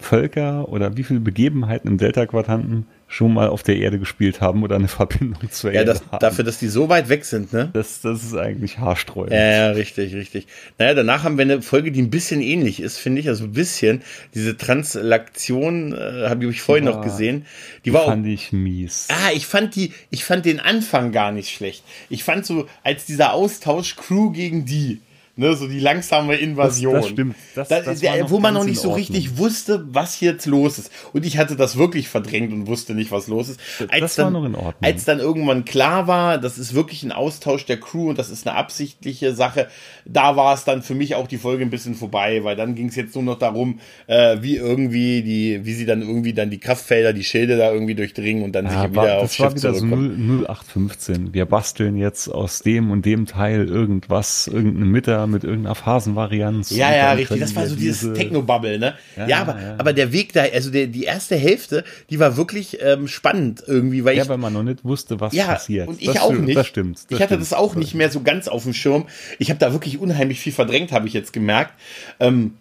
S2: Völker oder wie viele Begebenheiten im Delta-Quadranten schon mal auf der Erde gespielt haben oder eine Verbindung zur
S1: ja,
S2: Erde
S1: das,
S2: haben.
S1: dafür, dass die so weit weg sind, ne?
S2: das, das ist eigentlich haarsträubend.
S1: Ja, ja, richtig, richtig. Naja, danach haben wir eine Folge, die ein bisschen ähnlich ist, finde ich. Also ein bisschen. Diese Translaktion äh, habe ich vorhin
S2: Die
S1: noch gesehen. Die
S2: Die
S1: war auch
S2: fand ich mies.
S1: Ah, ich fand die, ich fand den Anfang gar nicht schlecht. Ich fand so, als dieser Austausch Crew gegen die, Ne, so die langsame Invasion.
S2: Das, das stimmt. Das,
S1: da, das der, wo man noch nicht so richtig wusste, was jetzt los ist. Und ich hatte das wirklich verdrängt und wusste nicht, was los ist. Als
S2: das
S1: dann,
S2: war noch in Ordnung.
S1: Als dann irgendwann klar war, das ist wirklich ein Austausch der Crew und das ist eine absichtliche Sache, da war es dann für mich auch die Folge ein bisschen vorbei, weil dann ging es jetzt nur noch darum, äh, wie irgendwie die, wie sie dann irgendwie dann die Kraftfelder, die Schilde da irgendwie durchdringen und dann ja, sich wieder war, auf
S2: Schiff war wieder zurückkommen. so 0815. Wir basteln jetzt aus dem und dem Teil irgendwas, irgendeine Mitte mit irgendeiner Phasenvarianz.
S1: Ja, ja, richtig. Das war so dieses Techno-Bubble, ne? Ja, ja, aber, ja. aber der Weg da, also der, die erste Hälfte, die war wirklich ähm, spannend irgendwie, weil
S2: ja,
S1: ich.
S2: weil man noch nicht wusste, was
S1: ja,
S2: passiert.
S1: Und ich das auch
S2: stimmt,
S1: nicht.
S2: Das stimmt. Das
S1: ich hatte das auch nicht mehr so ganz auf dem Schirm. Ich habe da wirklich unheimlich viel verdrängt, habe ich jetzt gemerkt. Ähm,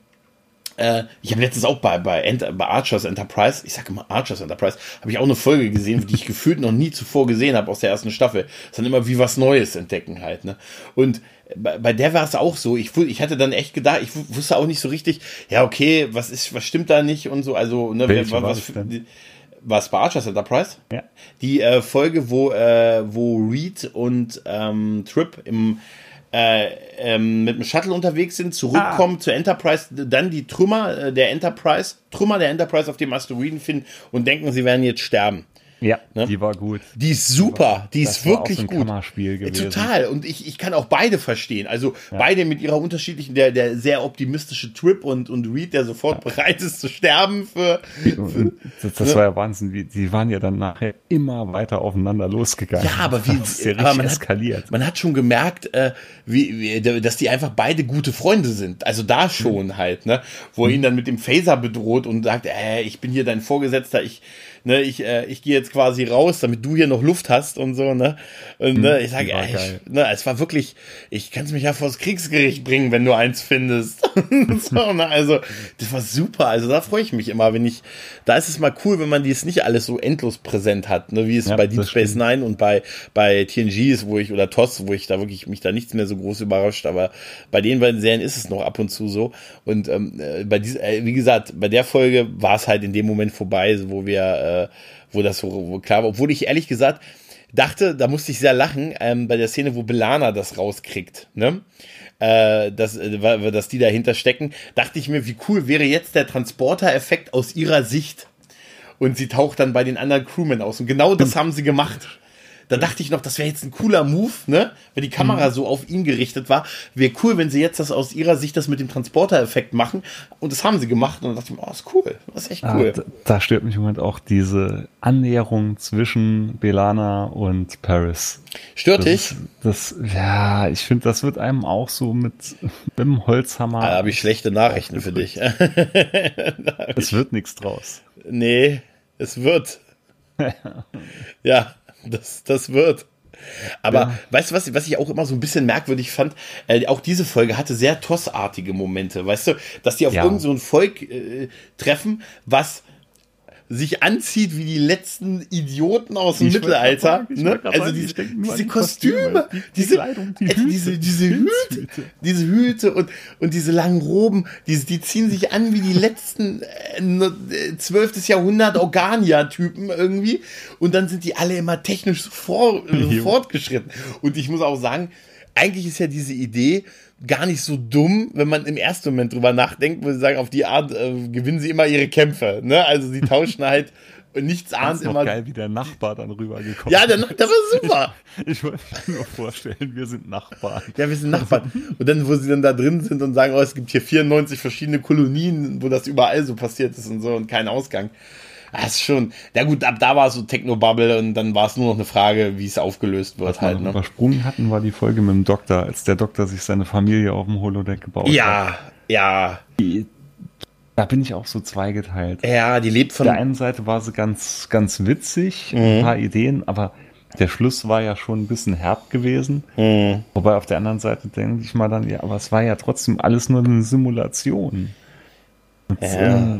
S1: äh, ich habe letztens auch bei, bei, Ent bei Archers Enterprise, ich sage immer Archers Enterprise, habe ich auch eine Folge gesehen, die ich gefühlt noch nie zuvor gesehen habe aus der ersten Staffel. Das ist dann immer wie was Neues entdecken halt. Ne? Und bei, bei der war es auch so. Ich, ich hatte dann echt gedacht, ich wusste auch nicht so richtig, ja, okay, was ist, was stimmt da nicht und so. Also, ne,
S2: Welche
S1: was,
S2: war
S1: was was bei Archers Enterprise?
S2: Ja.
S1: Die äh, Folge, wo, äh, wo Reed und ähm, Trip im äh, ähm, mit dem Shuttle unterwegs sind, zurückkommen
S2: Ah.
S1: zur Enterprise, dann die Trümmer äh, der Enterprise, Trümmer der Enterprise auf dem Asteroiden finden und denken, sie werden jetzt sterben.
S2: Ja,
S1: Ne?
S2: die war gut.
S1: Die ist super, die ist
S2: war auch
S1: wirklich
S2: so ein
S1: gut.
S2: Kammerspiel gewesen.
S1: Total. Und ich, ich kann auch beide verstehen. Also beide mit ihrer unterschiedlichen, der, der sehr optimistische Trip und, und Reed, der sofort bereit ist zu sterben für. für
S2: Das, das war ja Wahnsinn. wie- Die waren ja dann nachher immer weiter aufeinander losgegangen.
S1: ja, aber wie
S2: Das ist ja
S1: aber man
S2: eskaliert.
S1: Hat, man hat schon gemerkt, äh, wie, wie, dass die einfach beide gute Freunde sind. Also da schon halt, ne? Wo er ihn dann mit dem Phaser bedroht und sagt, äh, ich bin hier dein Vorgesetzter, ich, ne, ich, äh, ich gehe jetzt quasi raus, damit du hier noch Luft hast und so, ne? Und ne, ich sage, ne, es war wirklich, ich kann es mich ja vors Kriegsgericht bringen, wenn du eins findest. so, ne? Also, das war super. Also da freue ich mich immer, wenn ich, da ist es mal cool, wenn man dies nicht alles so endlos präsent hat, ne? Wie es
S2: Ja,
S1: bei Deep Space
S2: stimmt.
S1: Nine und bei, bei TNG ist, wo ich, oder TOS, wo ich da wirklich, mich da nichts mehr so groß überrascht, aber bei den beiden Serien ist es noch ab und zu so. Und ähm, äh, bei dieser, äh, wie gesagt, bei der Folge war es halt in dem Moment vorbei, wo wir, äh, wo das so wo klar war, obwohl ich ehrlich gesagt dachte, da musste ich sehr lachen, ähm, bei der Szene, wo Belana das rauskriegt, ne? Äh, dass, äh, dass die dahinter stecken, dachte ich mir, wie cool wäre jetzt der Transporter-Effekt aus ihrer Sicht und sie taucht dann bei den anderen Crewmen aus. Und genau das haben sie gemacht. Da dachte ich noch, das wäre jetzt ein cooler Move, ne? Wenn die Kamera so auf ihn gerichtet war. Wäre cool, wenn sie jetzt das aus ihrer Sicht das mit dem Transporter-Effekt machen. Und das haben sie gemacht. Und dann dachte ich mir, oh, ist cool. Das ist echt
S2: Ah,
S1: cool.
S2: da, da stört mich im Moment auch diese Annäherung zwischen Belana und Paris.
S1: Stört
S2: Das,
S1: dich?
S2: ist- das ja, ich finde, das wird einem auch so mit, mit dem Holzhammer.
S1: Da habe ich schlechte Nachrichten für dich.
S2: es wird nichts draus.
S1: nee, es wird. ja, das, das wird. Aber
S2: Ja.
S1: weißt du, was, was ich auch immer so ein bisschen merkwürdig fand? Äh, auch diese Folge hatte sehr tossartige Momente, weißt du, dass die auf
S2: Ja.
S1: irgend so ein Volk äh, treffen, was sich anzieht wie die letzten Idioten aus dem
S2: Ich
S1: Mittelalter.
S2: sagen,
S1: ne? Also
S2: sagen,
S1: diese, diese
S2: die
S1: Kostüme,
S2: die- die
S1: diese,
S2: Kleidung, die
S1: äh, diese,
S2: Hüte,
S1: diese Hüte,
S2: Pilzhüte.
S1: diese Hüte und, und diese langen Roben, die, die ziehen sich an wie die letzten äh, ne- äh, 12. Jahrhundert Organia-Typen irgendwie. Und dann sind die alle immer technisch so vor, äh, fortgeschritten. Und ich muss auch sagen, eigentlich ist ja diese Idee gar nicht so dumm, wenn man im ersten Moment drüber nachdenkt, wo sie sagen, auf die Art äh, gewinnen sie immer ihre Kämpfe. Ne? Also sie tauschen halt nichts
S2: Das
S1: ahnt
S2: ist
S1: immer.
S2: geil, wie der Nachbar dann rübergekommen
S1: Ja, der, der war super.
S2: Ich wollte mir nur vorstellen, wir sind Nachbarn.
S1: Ja, wir sind Nachbarn. Und dann, wo sie dann da drin sind und sagen, oh, es gibt hier 94 verschiedene Kolonien, wo das überall so passiert ist und so und kein Ausgang. Das ist schon, ja gut, ab da war so Techno-Bubble und dann war es nur noch eine Frage, wie es aufgelöst wird
S2: Was wir
S1: halt,
S2: noch
S1: ne?
S2: übersprungen hatten, war die Folge mit dem Doktor, als der Doktor sich seine Familie auf dem Holodeck gebaut hat.
S1: Ja, ja,
S2: da bin ich auch so zweigeteilt.
S1: ja, die lebt
S2: Auf der
S1: von,
S2: einen Seite war sie ganz, ganz witzig,
S1: Mhm.
S2: ein paar Ideen, aber der Schluss war ja schon ein bisschen herb gewesen.
S1: Mhm.
S2: Wobei auf der anderen Seite denke ich mal dann, ja, aber es war ja trotzdem alles nur eine Simulation. Und,
S1: Ja.
S2: äh,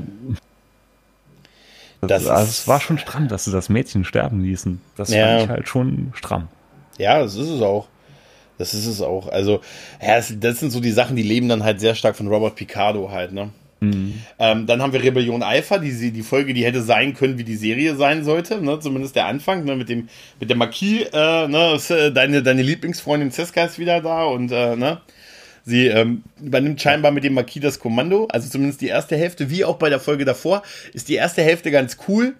S1: Das
S2: das, also es war schon stramm, dass sie das Mädchen sterben ließen. Das
S1: Ja.
S2: fand ich halt schon stramm.
S1: ja, das ist es auch. Das ist es auch. Also, ja, das, sind so die Sachen, die leben dann halt sehr stark von Robert Picardo halt, ne? Ähm, dann haben wir Rebellion Alpha, die, die Folge, die hätte sein können, wie die Serie sein sollte, ne? zumindest der Anfang, ne? mit dem mit der Marquis, äh, ne? Äh, deine, deine Lieblingsfreundin Seska ist wieder da und äh, ne? Sie ähm, übernimmt scheinbar mit dem Marquis das Kommando, also zumindest die erste Hälfte, wie auch bei der Folge davor, ist die erste Hälfte ganz cool.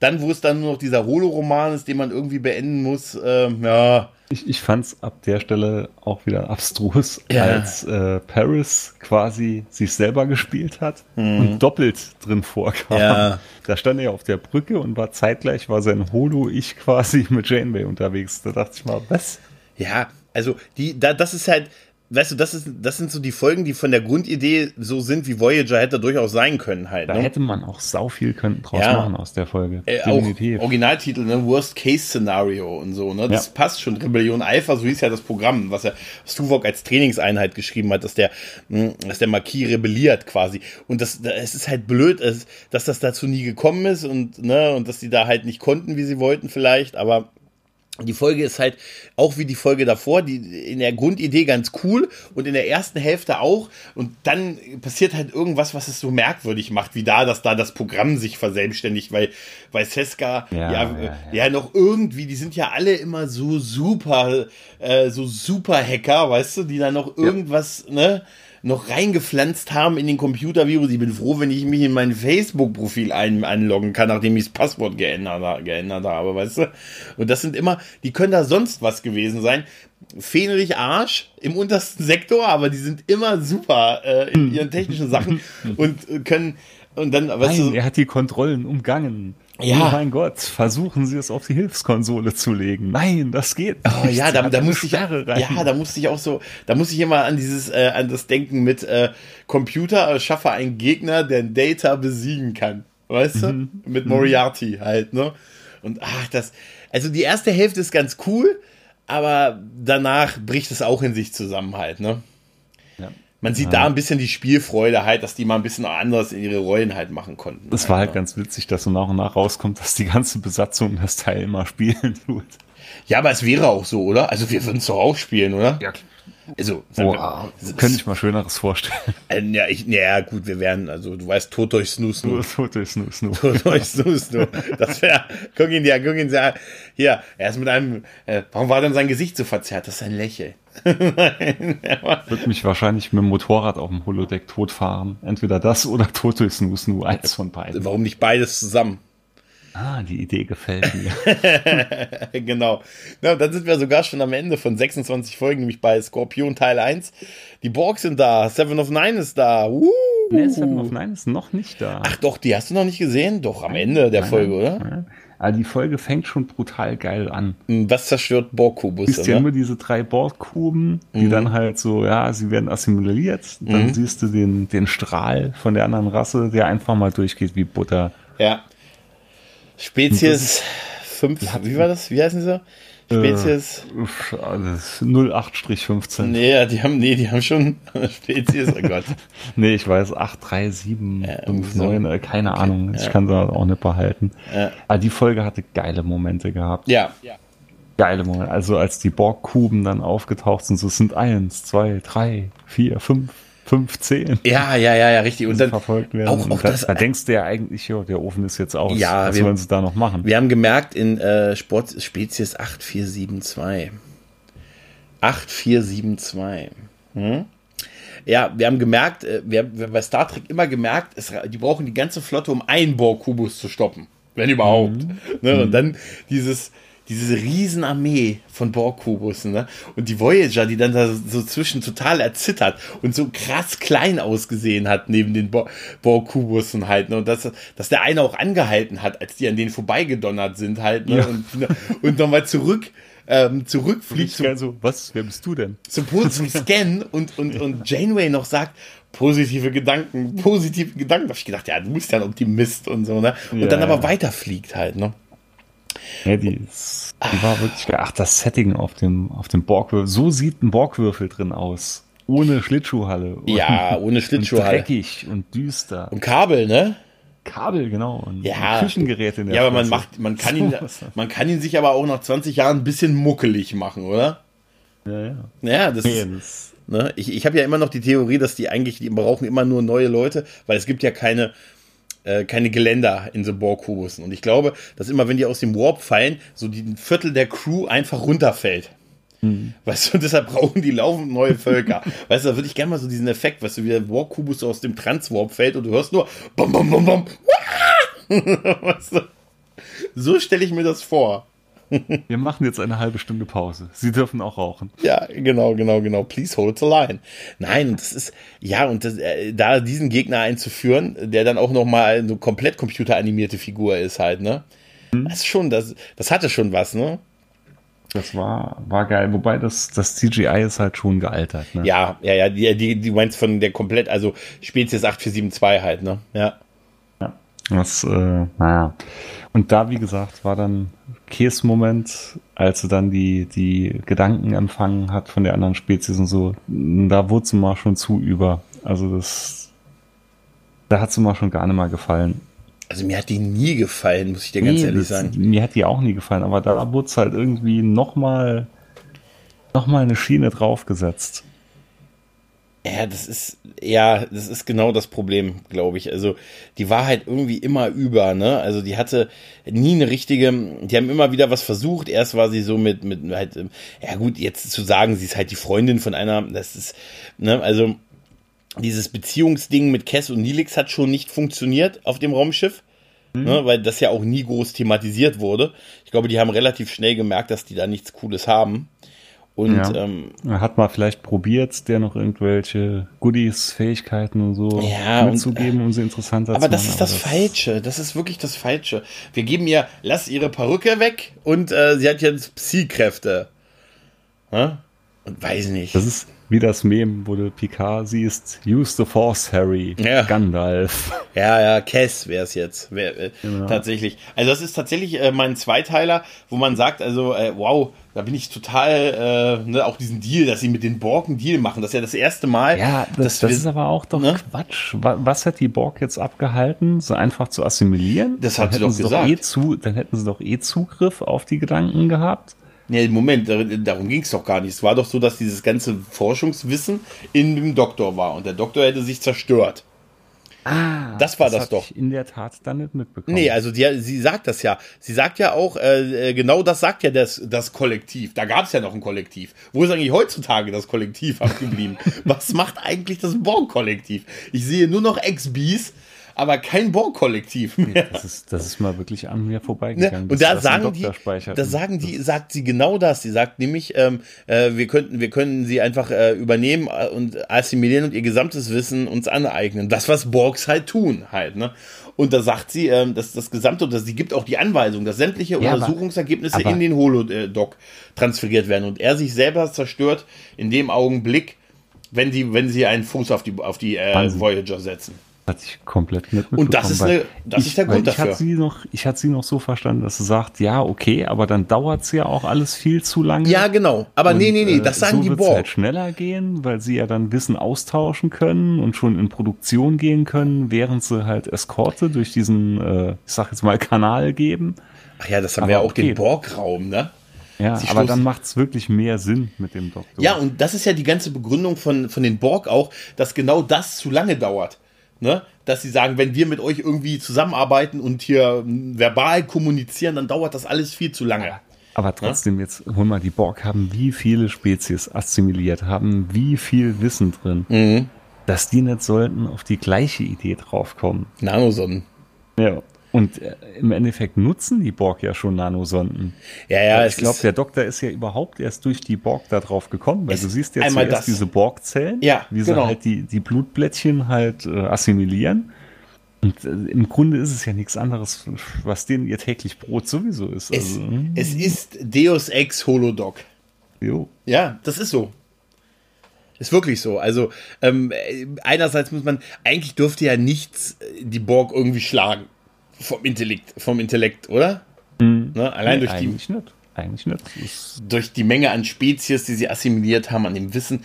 S1: Dann, wo es dann nur noch dieser Holo-Roman ist, den man irgendwie beenden muss, äh, ja.
S2: Ich, ich fand es ab der Stelle auch wieder abstrus, ja. als äh, Paris quasi sich selber gespielt hat mhm. und doppelt drin vorkam. Ja. Da stand er auf der Brücke und war zeitgleich, war sein Holo-Ich quasi mit Janeway unterwegs. Da dachte ich mal, was?
S1: Ja, also die, da, das ist halt, weißt du, das, ist, das sind so die Folgen, die von der Grundidee so sind, wie Voyager hätte durchaus sein können halt.
S2: Da
S1: ne?
S2: hätte man auch sau viel können draus ja. machen aus der Folge.
S1: Äh, Definitiv. Originaltitel, ne? Worst Case Szenario und so, ne? Das ja. passt schon. Rebellion Alpha, so hieß ja das Programm, was ja Stuvok als Trainingseinheit geschrieben hat, dass der, hm, dass der Marquis rebelliert quasi. Und das, es ist halt blöd, dass das dazu nie gekommen ist und, ne, und dass die da halt nicht konnten, wie sie wollten vielleicht, aber die Folge ist halt auch wie die Folge davor, die in der Grundidee ganz cool und in der ersten Hälfte auch. Und dann passiert halt irgendwas, was es so merkwürdig macht, wie da, dass da das Programm sich verselbstständigt, weil, weil Seska ja, ja, ja, ja. noch irgendwie, die sind ja alle immer so super, äh, so super Hacker, weißt du, die da noch irgendwas, ne? Noch reingepflanzt haben in den Computervirus. Ich bin froh, wenn ich mich in mein Facebook-Profil ein einloggen kann, nachdem ich das Passwort geändert, geändert habe, weißt du? Und das sind immer, die können da sonst was gewesen sein. Fähnrich Arsch im untersten Sektor, aber die sind immer super äh, in ihren technischen Sachen und können und dann,
S2: weißt Nein, du, er hat die Kontrollen umgangen. Ja. Oh mein Gott, versuchen Sie es auf die Hilfskonsole zu legen. Nein, das geht
S1: oh, nicht. ja, da, da musste ich, ja, da musste ich auch so, da musste ich immer an dieses, äh, an das Denken mit äh, Computer, äh, schaffe einen Gegner, der Data besiegen kann. Weißt mhm. du? Mit Moriarty mhm. halt, ne? Und ach, das, also die erste Hälfte ist ganz cool, aber danach bricht es auch in sich zusammen halt, ne? Man sieht ja. da ein bisschen die Spielfreude halt, dass die mal ein bisschen anders in ihre Rollen halt machen konnten.
S2: Es war halt ganz witzig, dass so nach und nach rauskommt, dass die ganze Besatzung das Teil immer spielen tut.
S1: Ja, aber es wäre auch so, oder? Also wir würden es doch auch spielen, oder?
S2: Ja. Also, Boah, wir, könnte ich mal Schöneres vorstellen.
S1: Äh, ja, ich, ja, gut, wir wären, also du weißt, tot durch Snoo Snoo.
S2: Tot durch Snoo Snoo.
S1: Tot durch Snoo Snoo. Das wäre, guck ihn dir, guck ihn dir, hier, er ist mit einem, äh, warum war denn sein Gesicht so verzerrt? Das ist ein Lächeln.
S2: Würde mich wahrscheinlich mit dem Motorrad auf dem Holodeck totfahren. Entweder das oder tot durch Snoo Snoo, eins von beiden.
S1: Warum nicht beides zusammen?
S2: Ah, die Idee gefällt mir.
S1: genau. Ja, dann sind wir sogar schon am Ende von 26 Folgen, nämlich bei Scorpion Teil 1. Die Borgs sind da, Seven of Nine ist da. Uh.
S2: Nee, Seven of Nine ist noch nicht da.
S1: Ach doch, die hast du noch nicht gesehen? Doch, am Ende der nein, Folge, oder? Nein.
S2: Aber die Folge fängt schon brutal geil an.
S1: Was zerstört Borgkubus?
S2: Siehst ja nur diese drei Borgkuben, die mhm. dann halt so, ja, sie werden assimiliert. Dann mhm. siehst du den, den Strahl von der anderen Rasse, der einfach mal durchgeht wie Butter.
S1: Ja. Spezies 5, wie war das? Wie heißen sie? Spezies.
S2: Äh, 08-15.
S1: Nee, die haben, nee, die haben schon Spezies, oh Gott.
S2: nee, ich weiß, 83759, ja, 5, 9, äh, keine okay. Ahnung. Ich ja. kann sie auch nicht behalten. Ja. Aber die Folge hatte geile Momente gehabt.
S1: Ja. ja.
S2: Geile Momente. Also als die Borgkuben dann aufgetaucht sind, so sind eins, zwei, drei, vier, fünf, 15.
S1: Ja, ja, ja, ja, richtig.
S2: Und dann verfolgt werden. Auch, auch da, das, da denkst du ja eigentlich, jo, der Ofen ist jetzt aus. Ja, was wir, wollen sie da noch machen?
S1: Wir haben gemerkt in äh, Sport Spezies 8472. 8472. Hm? Ja, wir haben gemerkt, äh, wir haben bei Star Trek immer gemerkt, es, die brauchen die ganze Flotte, um einen Borg-Kubus zu stoppen. Wenn überhaupt. Mhm. Ne? Und mhm. dann dieses, diese Riesenarmee von Borg-Kubussen, ne? Und die Voyager, die dann da so zwischen total erzittert und so krass klein ausgesehen hat neben den Borg-Kubussen halt, ne? Und dass, dass der eine auch angehalten hat, als die an denen vorbeigedonnert sind halt, ne? Ja. Und, ne? und nochmal zurück ähm, zurückfliegt.
S2: Zum, so, was? Wer bist du denn?
S1: Zum, zum Scan und, und, und Janeway noch sagt, positive Gedanken, positive Gedanken. Da habe ich gedacht, ja, du bist ja ein Optimist und so, ne? Und ja, dann aber ja. weiterfliegt halt, ne?
S2: Ja, die, die war wirklich geil. Ach, das Setting auf dem, auf dem Borgwürfel. So sieht ein Borgwürfel drin aus. Ohne Schlittschuhhalle.
S1: ja, ohne Schlittschuhhalle.
S2: Und dreckig und düster.
S1: Und Kabel, ne?
S2: Kabel, genau. Und
S1: ja.
S2: Küchengeräte
S1: in der Ja, aber man macht, man kann ihn, man kann ihn sich aber auch nach 20 Jahren ein bisschen muckelig machen, oder?
S2: Ja, ja.
S1: Ja, das, nee, das ne? Ich, ich habe ja immer noch die Theorie, dass die eigentlich, die brauchen immer nur neue Leute, weil es gibt ja keine, äh, keine Geländer in so Borgkubussen. Und ich glaube, dass immer, wenn die aus dem Warp fallen, so die ein Viertel der Crew einfach runterfällt. Mhm. Weißt du, und deshalb brauchen die laufend neue Völker. weißt du, da würde ich gerne mal so diesen Effekt, weißt du, wie der Warkubus so aus dem Transwarp fällt und du hörst nur bam, bam, bam, bam. weißt du? So stelle ich mir das vor.
S2: Wir machen jetzt eine halbe Stunde Pause. Sie dürfen auch rauchen.
S1: Ja, genau, genau, genau. Please hold the line. Nein, das ist, ja, und das, äh, da diesen Gegner einzuführen, der dann auch nochmal eine komplett computeranimierte Figur ist halt, ne? Mhm. Das ist schon, das, das hatte schon was, ne?
S2: Das war, war geil. Wobei das, das CGI ist halt schon gealtert, ne?
S1: Ja, ja, ja. Die, die, die meinst von der komplett, also Spezies 8472 halt, ne? Ja.
S2: Das, äh, naja. Und da, wie gesagt, war dann Käse-Moment, als sie dann die, die Gedanken empfangen hat von der anderen Spezies und so. Da wurde sie mal schon zu über. Also das, da hat sie mal schon gar nicht mal gefallen.
S1: Also mir hat die nie gefallen, muss ich dir ganz nee, ehrlich sagen.
S2: Mir hat die auch nie gefallen, aber da wurde es halt irgendwie nochmal noch mal eine Schiene draufgesetzt.
S1: Ja, das ist, ja, das ist genau das Problem, glaube ich. Also, die war halt irgendwie immer über, ne? Also, die hatte nie eine richtige, die haben immer wieder was versucht. Erst war sie so mit, mit, halt, ja gut, jetzt zu sagen, sie ist halt die Freundin von einer, das ist, ne, also, dieses Beziehungsding mit Kess und Nilix hat schon nicht funktioniert auf dem Raumschiff. Mhm. Ne, weil das ja auch nie groß thematisiert wurde. Ich glaube, die haben relativ schnell gemerkt, dass die da nichts Cooles haben. Und
S2: ja. ähm, hat man vielleicht probiert, der noch irgendwelche Goodies, Fähigkeiten und so
S1: ja,
S2: mitzugeben, und, um sie interessanter
S1: aber zu machen. Aber das ist das, das Falsche. Das ist wirklich das Falsche. Wir geben ihr, lass ihre Perücke weg und äh, sie hat jetzt Psy-Kräfte. Hm? Und weiß nicht.
S2: Das ist, wie das Mem, wo du Picard siehst, use the force, Harry,
S1: ja.
S2: Gandalf.
S1: Ja, ja, Kess wäre es jetzt, wär, äh, genau. tatsächlich. Also das ist tatsächlich äh, mein Zweiteiler, wo man sagt, also äh, wow, da bin ich total, äh, ne, auch diesen Deal, dass sie mit den Borg Deal machen, das ist ja das erste Mal.
S2: Ja, das, das wir, ist aber auch doch ne? Quatsch. Was hat die Borg jetzt abgehalten, so einfach zu assimilieren?
S1: Das hat sie doch gesagt.
S2: Doch eh zu, dann hätten sie doch eh Zugriff auf die Gedanken gehabt.
S1: Nee, Moment, darum ging es doch gar nicht. Es war doch so, dass dieses ganze Forschungswissen in dem Doktor war und der Doktor hätte sich zerstört.
S2: Ah,
S1: das war das, das doch.
S2: Ich in der Tat dann nicht mitbekommen.
S1: Nee, also die, sie sagt das ja. Sie sagt ja auch, äh, äh genau das sagt ja das, das Kollektiv. Da gab es ja noch ein Kollektiv. Wo ist eigentlich heutzutage das Kollektiv abgeblieben? Was macht eigentlich das Borg-Kollektiv? Ich sehe nur noch Ex-Bees, aber kein Borg-Kollektiv
S2: mehr. Das ist, das ist mal wirklich an mir vorbeigegangen.
S1: Ne? Und da sagen die, da sagen die, sagt sie genau das. Sie sagt nämlich, ähm, äh, wir könnten, wir können sie einfach äh, übernehmen äh, und assimilieren und ihr gesamtes Wissen uns aneignen. Das, was Borgs halt tun, halt, ne? Und da sagt sie, ähm, dass das gesamte, dass sie gibt auch die Anweisung, dass sämtliche ja, Untersuchungsergebnisse aber, aber, in den Holodoc transferiert werden und er sich selber zerstört in dem Augenblick, wenn die, wenn sie einen Fuß auf die, auf die äh, Voyager setzen.
S2: Hat sich komplett mit
S1: Und das ist, eine, das ich, ist der Grund
S2: ich dafür. Hatte sie noch, ich hatte sie noch so verstanden, dass sie sagt, ja, okay, aber dann dauert es ja auch alles viel zu lange.
S1: Ja, genau. Aber und, nee, nee, nee, das sagen so die Borg. halt
S2: schneller gehen, weil sie ja dann Wissen austauschen können und schon in Produktion gehen können, während sie halt Eskorte durch diesen, äh, ich sag jetzt mal, Kanal geben.
S1: Ach ja, das haben aber wir ja auch okay. den Borg-Raum, ne?
S2: Ja, Sie aber dann macht es wirklich mehr Sinn mit dem Doktor.
S1: Ja, und das ist ja die ganze Begründung von, von den Borg auch, dass genau das zu lange dauert ne? dass sie sagen, wenn wir mit euch irgendwie zusammenarbeiten und hier verbal kommunizieren, dann dauert das alles viel zu lange.
S2: Aber trotzdem, ja? jetzt hol mal, die Borg haben wie viele Spezies assimiliert, haben wie viel Wissen drin, mhm. dass die nicht sollten auf die gleiche Idee draufkommen.
S1: Nanosonnen.
S2: Ja. Und äh, im Endeffekt nutzen die Borg ja schon Nanosonden.
S1: Ja, ja.
S2: Ich glaube, der Doktor ist ja überhaupt erst durch die Borg da drauf gekommen, weil du siehst ja zuerst das. diese Borgzellen,
S1: ja,
S2: wie genau. sie halt die, die Blutblättchen halt äh, assimilieren. Und äh, im Grunde ist es ja nichts anderes, was denen ihr täglich Brot sowieso ist.
S1: Es, also, hm. es ist Deus Ex Holodoc.
S2: Jo.
S1: Ja, das ist so. Ist wirklich so. Also ähm, einerseits muss man, eigentlich dürfte ja nichts äh, die Borg irgendwie schlagen vom Intellekt, vom Intellekt, oder?
S2: Mhm.
S1: Ne? Allein nee, durch die.
S2: Nicht. Eigentlich nicht.
S1: Durch die Menge an Spezies, die sie assimiliert haben, an dem Wissen.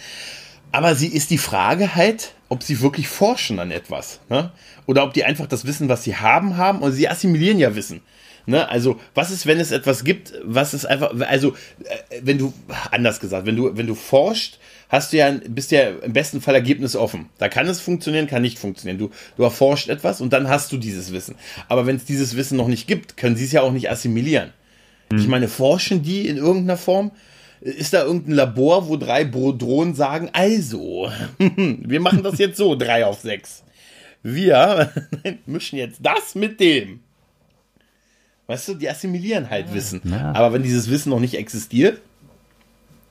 S1: Aber sie ist die Frage halt, ob sie wirklich forschen an etwas. Ne? Oder ob die einfach das Wissen, was sie haben, haben. Und sie assimilieren ja Wissen. Ne? Also, was ist, wenn es etwas gibt, was ist einfach, also, äh, wenn du, anders gesagt, wenn du, wenn du forscht, hast du ja, bist ja im besten Fall ergebnisoffen. Da kann es funktionieren, kann nicht funktionieren. Du, du erforscht etwas und dann hast du dieses Wissen. Aber wenn es dieses Wissen noch nicht gibt, können sie es ja auch nicht assimilieren. Mhm. Ich meine, forschen die in irgendeiner Form? ist da irgendein Labor, wo drei Drohnen sagen, also, wir machen das jetzt so, drei auf sechs. Wir mischen jetzt das mit dem. Weißt du, die assimilieren halt Wissen. Ja. Aber wenn dieses Wissen noch nicht existiert,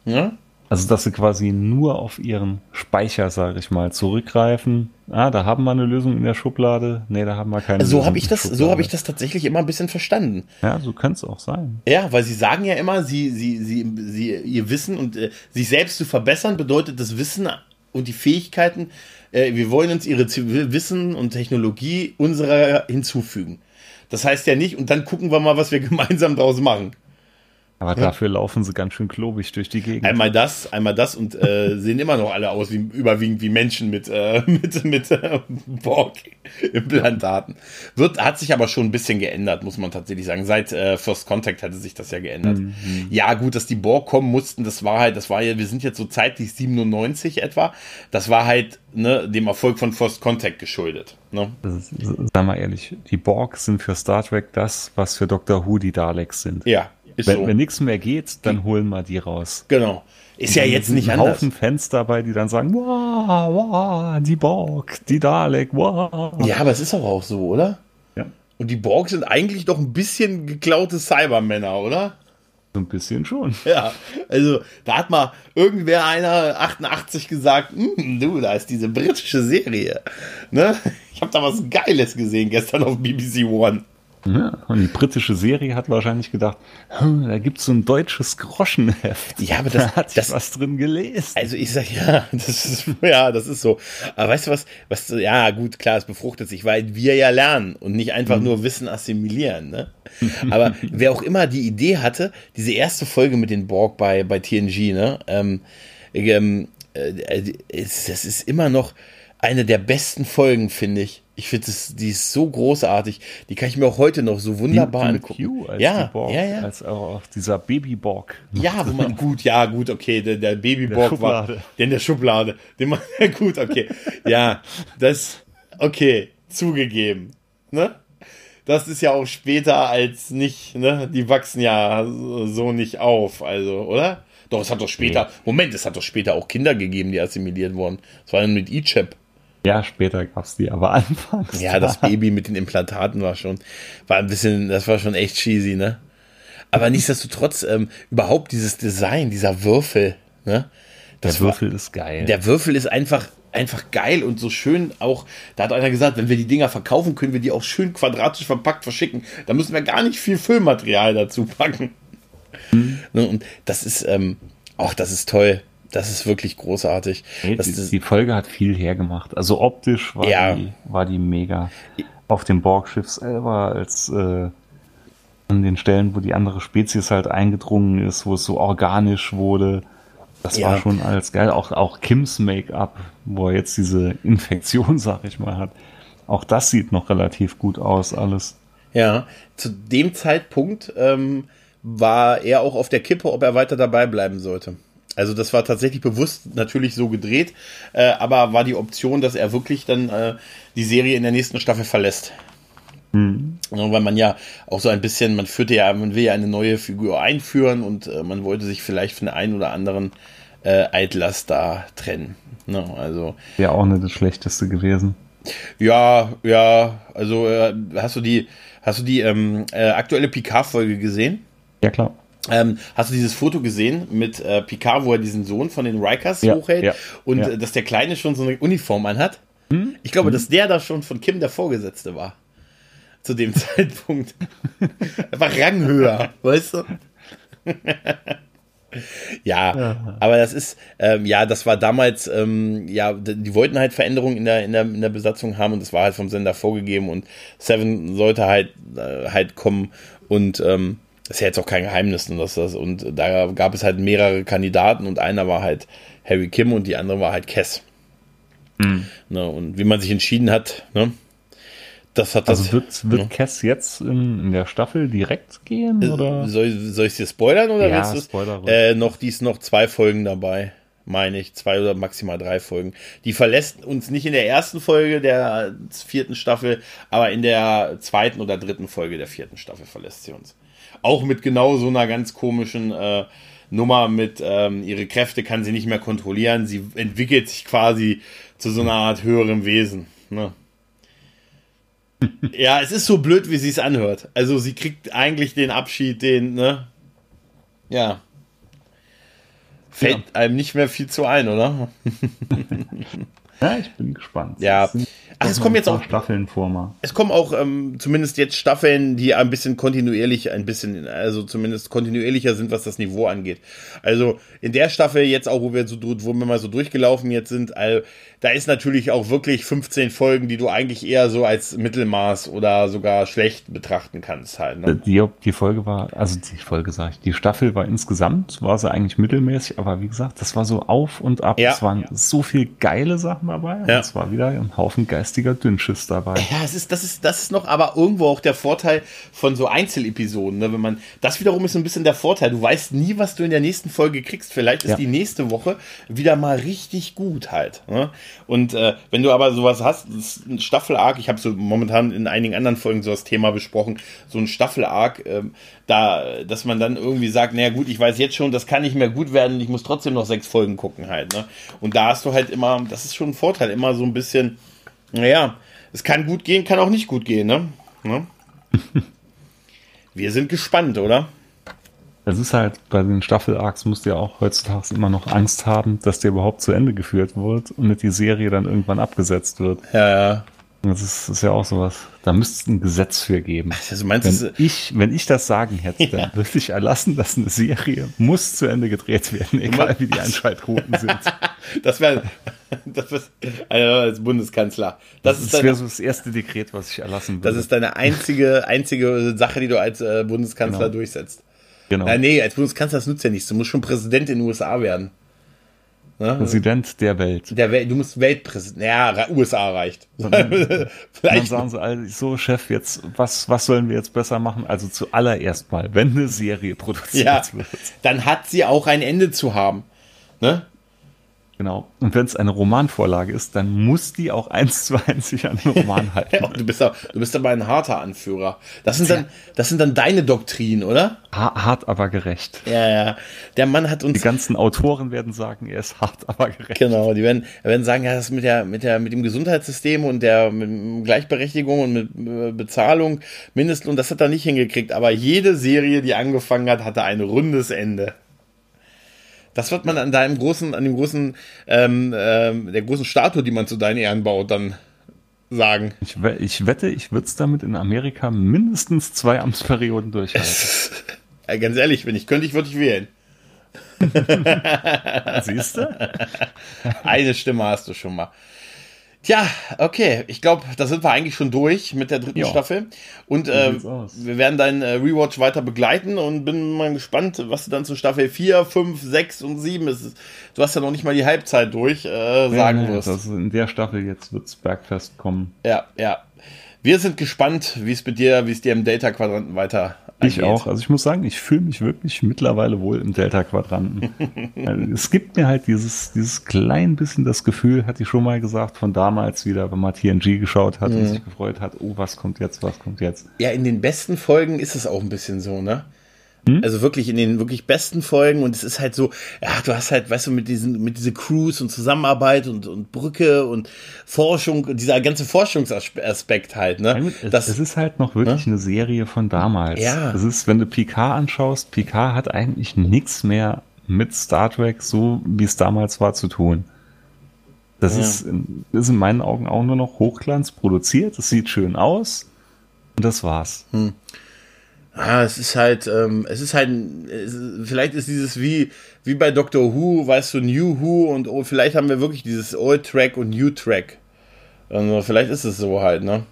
S2: ja, also, dass sie quasi nur auf ihren Speicher, sage ich mal, zurückgreifen. Ah, da haben wir eine Lösung in der Schublade. Nee, da haben wir keine
S1: so Lösung. Hab ich das, so habe ich das tatsächlich immer ein bisschen verstanden.
S2: Ja, so könnte es auch sein.
S1: Ja, weil sie sagen ja immer, sie, sie, sie, sie ihr Wissen und äh, sich selbst zu verbessern, bedeutet das Wissen und die Fähigkeiten, äh, wir wollen uns ihre Wissen und Technologie unserer hinzufügen. Das heißt ja nicht, und dann gucken wir mal, was wir gemeinsam daraus machen.
S2: Aber ja. dafür laufen sie ganz schön klobig durch die Gegend.
S1: Einmal das, einmal das und äh, sehen immer noch alle aus wie überwiegend wie Menschen mit äh, mit mit äh, Borg-Implantaten. Wird hat sich aber schon ein bisschen geändert, muss man tatsächlich sagen. Seit äh, First Contact hatte sich das ja geändert. Mhm. Ja gut, dass die Borg kommen mussten, das war halt, das war ja, wir sind jetzt so zeitlich 97 etwa. Das war halt ne, dem Erfolg von First Contact geschuldet. Ne?
S2: Sagen wir ehrlich, die Borg sind für Star Trek das, was für Doctor Who die Daleks sind.
S1: Ja,
S2: ist wenn, so. wenn nichts mehr geht, dann holen wir die raus.
S1: Genau. Ist ja jetzt nicht anders.
S2: Haufen Fans dabei, die dann sagen, wow, wow, die Borg, die Dalek, wow.
S1: Ja, aber es ist doch auch so, oder?
S2: Ja.
S1: Und die Borg sind eigentlich doch ein bisschen geklaute Cybermänner, oder?
S2: So ein bisschen schon.
S1: Ja, also da hat mal irgendwer einer 88 gesagt, hm, du, da ist diese britische Serie. Ne? Ich habe da was Geiles gesehen gestern auf BBC One.
S2: Ja, und die britische Serie hat wahrscheinlich gedacht, hm, da gibt es so ein deutsches Groschenheft.
S1: Ja, aber das
S2: da hat das, was drin gelesen.
S1: Also ich sag ja, das ist ja, das ist so. Aber weißt du was, was ja gut, klar, es befruchtet sich, weil wir ja lernen und nicht einfach mhm. nur Wissen assimilieren. Ne? Aber wer auch immer die Idee hatte, diese erste Folge mit den Borg bei bei TNG, ne, ähm, ähm, äh, das ist immer noch eine der besten Folgen, finde ich. Ich finde, die ist so großartig. Die kann ich mir auch heute noch so wunderbar die, die angucken.
S2: als ja, Borg, ja, ja. Als auch dieser Babyborg.
S1: Ja, wo man gut, ja, gut, okay, der, der Babyborg war der in der Schublade. Den man, gut, okay. ja, das, okay, zugegeben. Ne? Das ist ja auch später als nicht, ne? Die wachsen ja so nicht auf, also, oder? Doch, es hat doch später, nee. Moment, es hat doch später auch Kinder gegeben, die assimiliert wurden. Das war dann mit Ichep.
S2: Ja, später gab es die, aber anfangs.
S1: Ja, das Baby mit den Implantaten war schon, war ein bisschen, das war schon echt cheesy, ne? Aber nichtsdestotrotz, ähm, überhaupt dieses Design, dieser Würfel, ne?
S2: Das der Würfel war, ist geil.
S1: Der Würfel ist einfach, einfach geil und so schön auch, da hat einer gesagt, wenn wir die Dinger verkaufen, können wir die auch schön quadratisch verpackt verschicken. Da müssen wir gar nicht viel Füllmaterial dazu packen. Mhm. Und das ist, ähm, auch das ist toll. Das ist wirklich großartig.
S2: Nee, die, die, Folge hat viel hergemacht. Also optisch war, ja. die, war die mega. Auf dem Borgschiff selber, als äh, an den Stellen, wo die andere Spezies halt eingedrungen ist, wo es so organisch wurde. Das ja. war schon alles geil. Auch, auch Kims Make-up, wo er jetzt diese Infektion, sag ich mal, hat. Auch das sieht noch relativ gut aus, alles.
S1: Ja, zu dem Zeitpunkt ähm, war er auch auf der Kippe, ob er weiter dabei bleiben sollte. Also das war tatsächlich bewusst natürlich so gedreht, äh, aber war die Option, dass er wirklich dann äh, die Serie in der nächsten Staffel verlässt. Mhm. weil man ja auch so ein bisschen, man führte ja, man will ja eine neue Figur einführen und äh, man wollte sich vielleicht von der einen oder anderen äh, Eitlas da trennen. Ne? Also
S2: ja auch nicht das Schlechteste gewesen.
S1: Ja, ja, also äh, hast du die, hast du die ähm, äh, aktuelle Picard-Folge gesehen?
S2: Ja klar.
S1: Ähm, hast du dieses Foto gesehen mit äh, Picard, wo er diesen Sohn von den Rikers ja, hochhält ja, und ja. Äh, dass der Kleine schon so eine Uniform anhat? Hm? Ich glaube, hm? dass der da schon von Kim der Vorgesetzte war. Zu dem Zeitpunkt. Einfach Ranghöher, weißt du? ja, ja, aber das ist, ähm, ja, das war damals, ähm, ja, die wollten halt Veränderungen in der, in, der, in der Besatzung haben und das war halt vom Sender vorgegeben und Seven sollte halt, äh, halt kommen und ähm, ist ja jetzt auch kein Geheimnis, dass das, und da gab es halt mehrere Kandidaten und einer war halt Harry Kim und die andere war halt Kess. Mhm. Ne, und wie man sich entschieden hat, ne, das hat
S2: das. Also wird, wird ne? Kess jetzt in, in, der Staffel direkt gehen? Äh, oder?
S1: Soll, soll ich dir spoilern oder ja, willst du äh, noch, die ist noch zwei Folgen dabei, meine ich. Zwei oder maximal drei Folgen. Die verlässt uns nicht in der ersten Folge der vierten Staffel, aber in der zweiten oder dritten Folge der vierten Staffel verlässt sie uns. Auch mit genau so einer ganz komischen, äh, Nummer mit ähm, ihre Kräfte kann sie nicht mehr kontrollieren. Sie entwickelt sich quasi zu so einer Art höherem Wesen. Ne? ja, es ist so blöd, wie sie es anhört. Also sie kriegt eigentlich den Abschied, den, ne? Ja. Fällt ja. einem nicht mehr viel zu ein, oder?
S2: ja, ich bin gespannt.
S1: Ja. Ach, es kommen jetzt auch
S2: Staffeln vor mal.
S1: Es kommen auch ähm, zumindest jetzt Staffeln, die ein bisschen kontinuierlich, ein bisschen, also zumindest kontinuierlicher sind, was das Niveau angeht. Also in der Staffel jetzt auch, wo wir so, wo wir mal so durchgelaufen jetzt sind, also, da ist natürlich auch wirklich 15 Folgen, die du eigentlich eher so als Mittelmaß oder sogar schlecht betrachten kannst halt. Ne?
S2: Die, die Folge war, also die Folge sag ich, die Staffel war insgesamt, war sie eigentlich mittelmäßig, aber wie gesagt, das war so auf und ab. Ja. Es waren so viel geile Sachen dabei. Ja. Es war wieder ein Haufen geistiger Dünnschiss dabei.
S1: Ja, es ist, das ist, das ist noch aber irgendwo auch der Vorteil von so Einzelepisoden, ne? Wenn man, das wiederum ist so ein bisschen der Vorteil. Du weißt nie, was du in der nächsten Folge kriegst. Vielleicht ist die nächste Woche wieder mal richtig gut halt. Ne? Und äh, wenn du aber sowas hast, ein Staffel-Arc, ich habe so momentan in einigen anderen Folgen so das Thema besprochen, so ein Staffel-Arc, äh, da, dass man dann irgendwie sagt, naja gut, ich weiß jetzt schon, das kann nicht mehr gut werden, ich muss trotzdem noch sechs Folgen gucken halt. Ne? Und da hast du halt immer, das ist schon ein Vorteil, immer so ein bisschen, naja, es kann gut gehen, kann auch nicht gut gehen, ne? ne? Wir sind gespannt, oder?
S2: Es ist halt, bei den Staffel-Arcs musst du ja auch heutzutage immer noch Angst haben, dass der überhaupt zu Ende geführt wird und nicht die Serie dann irgendwann abgesetzt wird.
S1: Ja, ja.
S2: Das ist, ist ja auch sowas. Da müsste es ein Gesetz für geben.
S1: Also meinst
S2: wenn, ich, wenn ich das sagen hätte, ja. dann würde ich erlassen, dass eine Serie muss zu Ende gedreht werden, egal wie die Einschaltquoten sind.
S1: das wäre das wär, als Bundeskanzler.
S2: Das, das wäre so das erste Dekret, was ich erlassen würde.
S1: Das ist deine einzige, einzige Sache, die du als äh, Bundeskanzler genau. durchsetzt. Genau. Äh, nee, als Bundeskanzler, das nützt ja nichts. Du musst schon Präsident in den USA werden.
S2: Ne? Präsident der Welt.
S1: Der Welt. Du musst Weltpräsident. Ja, USA reicht.
S2: Dann, dann sagen sie also, so Chef, jetzt was was sollen wir jetzt besser machen? Also zuallererst mal, wenn eine Serie produziert ja, wird,
S1: dann hat sie auch ein Ende zu haben. Ne?
S2: Genau. Und wenn es eine Romanvorlage ist, dann muss die auch eins zu eins sich an den Roman halten.
S1: du, bist aber, du bist aber ein harter Anführer. Das sind dann, das sind dann deine Doktrinen, oder?
S2: Hart, aber gerecht.
S1: Ja, ja. Der Mann hat uns.
S2: Die ganzen Autoren werden sagen, er ist hart, aber gerecht.
S1: Genau. Die werden, werden sagen, ja, das mit der, mit der, mit dem Gesundheitssystem und der mit Gleichberechtigung und mit äh, Bezahlung, Mindestlohn, das hat er nicht hingekriegt. Aber jede Serie, die angefangen hat, hatte ein rundes Ende. Das wird man an deinem großen, an dem großen, ähm, ähm, der großen Statue, die man zu deinen Ehren baut, dann sagen.
S2: Ich, ich wette, ich würde es damit in Amerika mindestens zwei Amtsperioden durchhalten.
S1: ja, ganz ehrlich, wenn ich könnte, ich würde ich wählen.
S2: Siehst du?
S1: Eine Stimme hast du schon mal. Tja, okay. Ich glaube, da sind wir eigentlich schon durch mit der dritten jo. Staffel. Und äh, wir werden deinen äh, Rewatch weiter begleiten und bin mal gespannt, was du dann zu Staffel 4, 5, 6 und 7 ist. Du hast ja noch nicht mal die Halbzeit durch, äh, sagen ja, wirst.
S2: Also in der Staffel jetzt wird's Bergfest kommen.
S1: Ja, ja. Wir sind gespannt, wie es mit dir, wie es dir im Delta-Quadranten weiter
S2: ich auch. Also ich muss sagen, ich fühle mich wirklich mittlerweile wohl im Delta-Quadranten. Also es gibt mir halt dieses, dieses klein bisschen das Gefühl, hatte ich schon mal gesagt, von damals wieder, wenn man TNG geschaut hat mhm. und sich gefreut hat, oh, was kommt jetzt, was kommt jetzt.
S1: Ja, in den besten Folgen ist es auch ein bisschen so, ne? Hm? Also wirklich in den wirklich besten Folgen und es ist halt so, ja, du hast halt, weißt du, mit diesen, mit diese Crews und Zusammenarbeit und, und Brücke und Forschung, dieser ganze Forschungsaspekt halt, ne?
S2: Es, das, es ist halt noch wirklich ne? eine Serie von damals.
S1: Ja.
S2: Es ist, wenn du Picard anschaust, Picard hat eigentlich nichts mehr mit Star Trek, so wie es damals war, zu tun. Das ja. ist, ist in meinen Augen auch nur noch Hochglanz produziert, es sieht schön aus und das war's. Hm.
S1: Ah, es ist halt, ähm, es ist halt, es, vielleicht ist dieses wie, wie bei Doctor Who, weißt du, New Who und oh, vielleicht haben wir wirklich dieses Old Track und New Track. Also vielleicht ist es so halt, ne?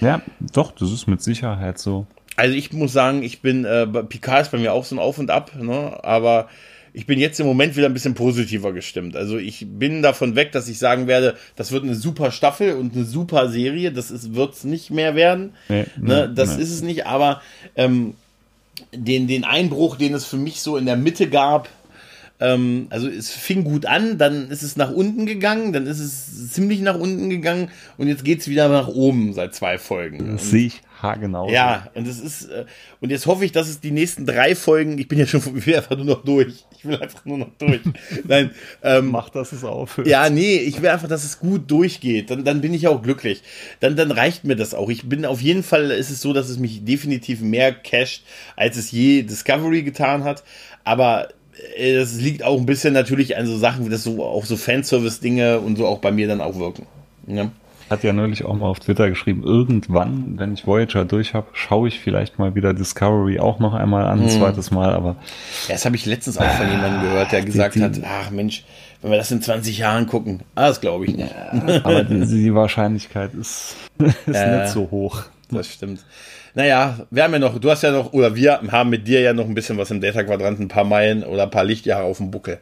S2: Ja, doch, das ist mit Sicherheit so.
S1: Also ich muss sagen, ich bin, äh, Picard ist bei mir auch so ein Auf und Ab, ne? Aber ich bin jetzt im Moment wieder ein bisschen positiver gestimmt. Also ich bin davon weg, dass ich sagen werde, das wird eine super Staffel und eine super Serie. Das wird es nicht mehr werden. Nee, ne? Das nee. ist es nicht. Aber ähm, den, den Einbruch, den es für mich so in der Mitte gab, ähm, also es fing gut an, dann ist es nach unten gegangen, dann ist es ziemlich nach unten gegangen und jetzt geht es wieder nach oben seit zwei Folgen.
S2: Das sehe ich haargenau.
S1: Ja, und es ist, äh, und jetzt hoffe ich, dass es die nächsten drei Folgen, ich bin ja schon, ich will einfach nur noch durch. Ich will einfach nur noch durch. Nein,
S2: ähm, Mach, dass es aufhört.
S1: Ja, nee, ich will einfach, dass es gut durchgeht. Dann, dann bin ich auch glücklich. Dann, dann reicht mir das auch. Ich bin auf jeden Fall, ist es so, dass es mich definitiv mehr casht, als es je Discovery getan hat. Aber äh, das liegt auch ein bisschen natürlich an so Sachen, wie das so auch so Fanservice-Dinge und so auch bei mir dann auch wirken. Ja
S2: hat ja neulich auch mal auf Twitter geschrieben, irgendwann, wenn ich Voyager durch habe, schaue ich vielleicht mal wieder Discovery auch noch einmal an, ein hm. zweites Mal, aber.
S1: Ja, das habe ich letztens auch von jemandem gehört, der gesagt die, die, hat, ach Mensch, wenn wir das in 20 Jahren gucken, ah, das glaube ich nicht.
S2: Ja, aber die, die, Wahrscheinlichkeit ist, ist äh, nicht so hoch.
S1: Das stimmt. Naja, wir haben ja noch, du hast ja noch, oder wir haben mit dir ja noch ein bisschen was im Data-Quadrant, ein paar Meilen oder ein paar Lichtjahre auf dem Buckel.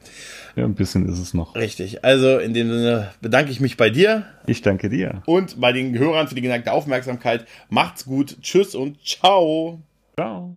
S2: Ja, ein bisschen ist es noch.
S1: Richtig. Also in dem Sinne bedanke ich mich bei dir.
S2: Ich danke dir.
S1: Und bei den Hörern für die geneigte Aufmerksamkeit. Macht's gut. Tschüss und ciao. Ciao.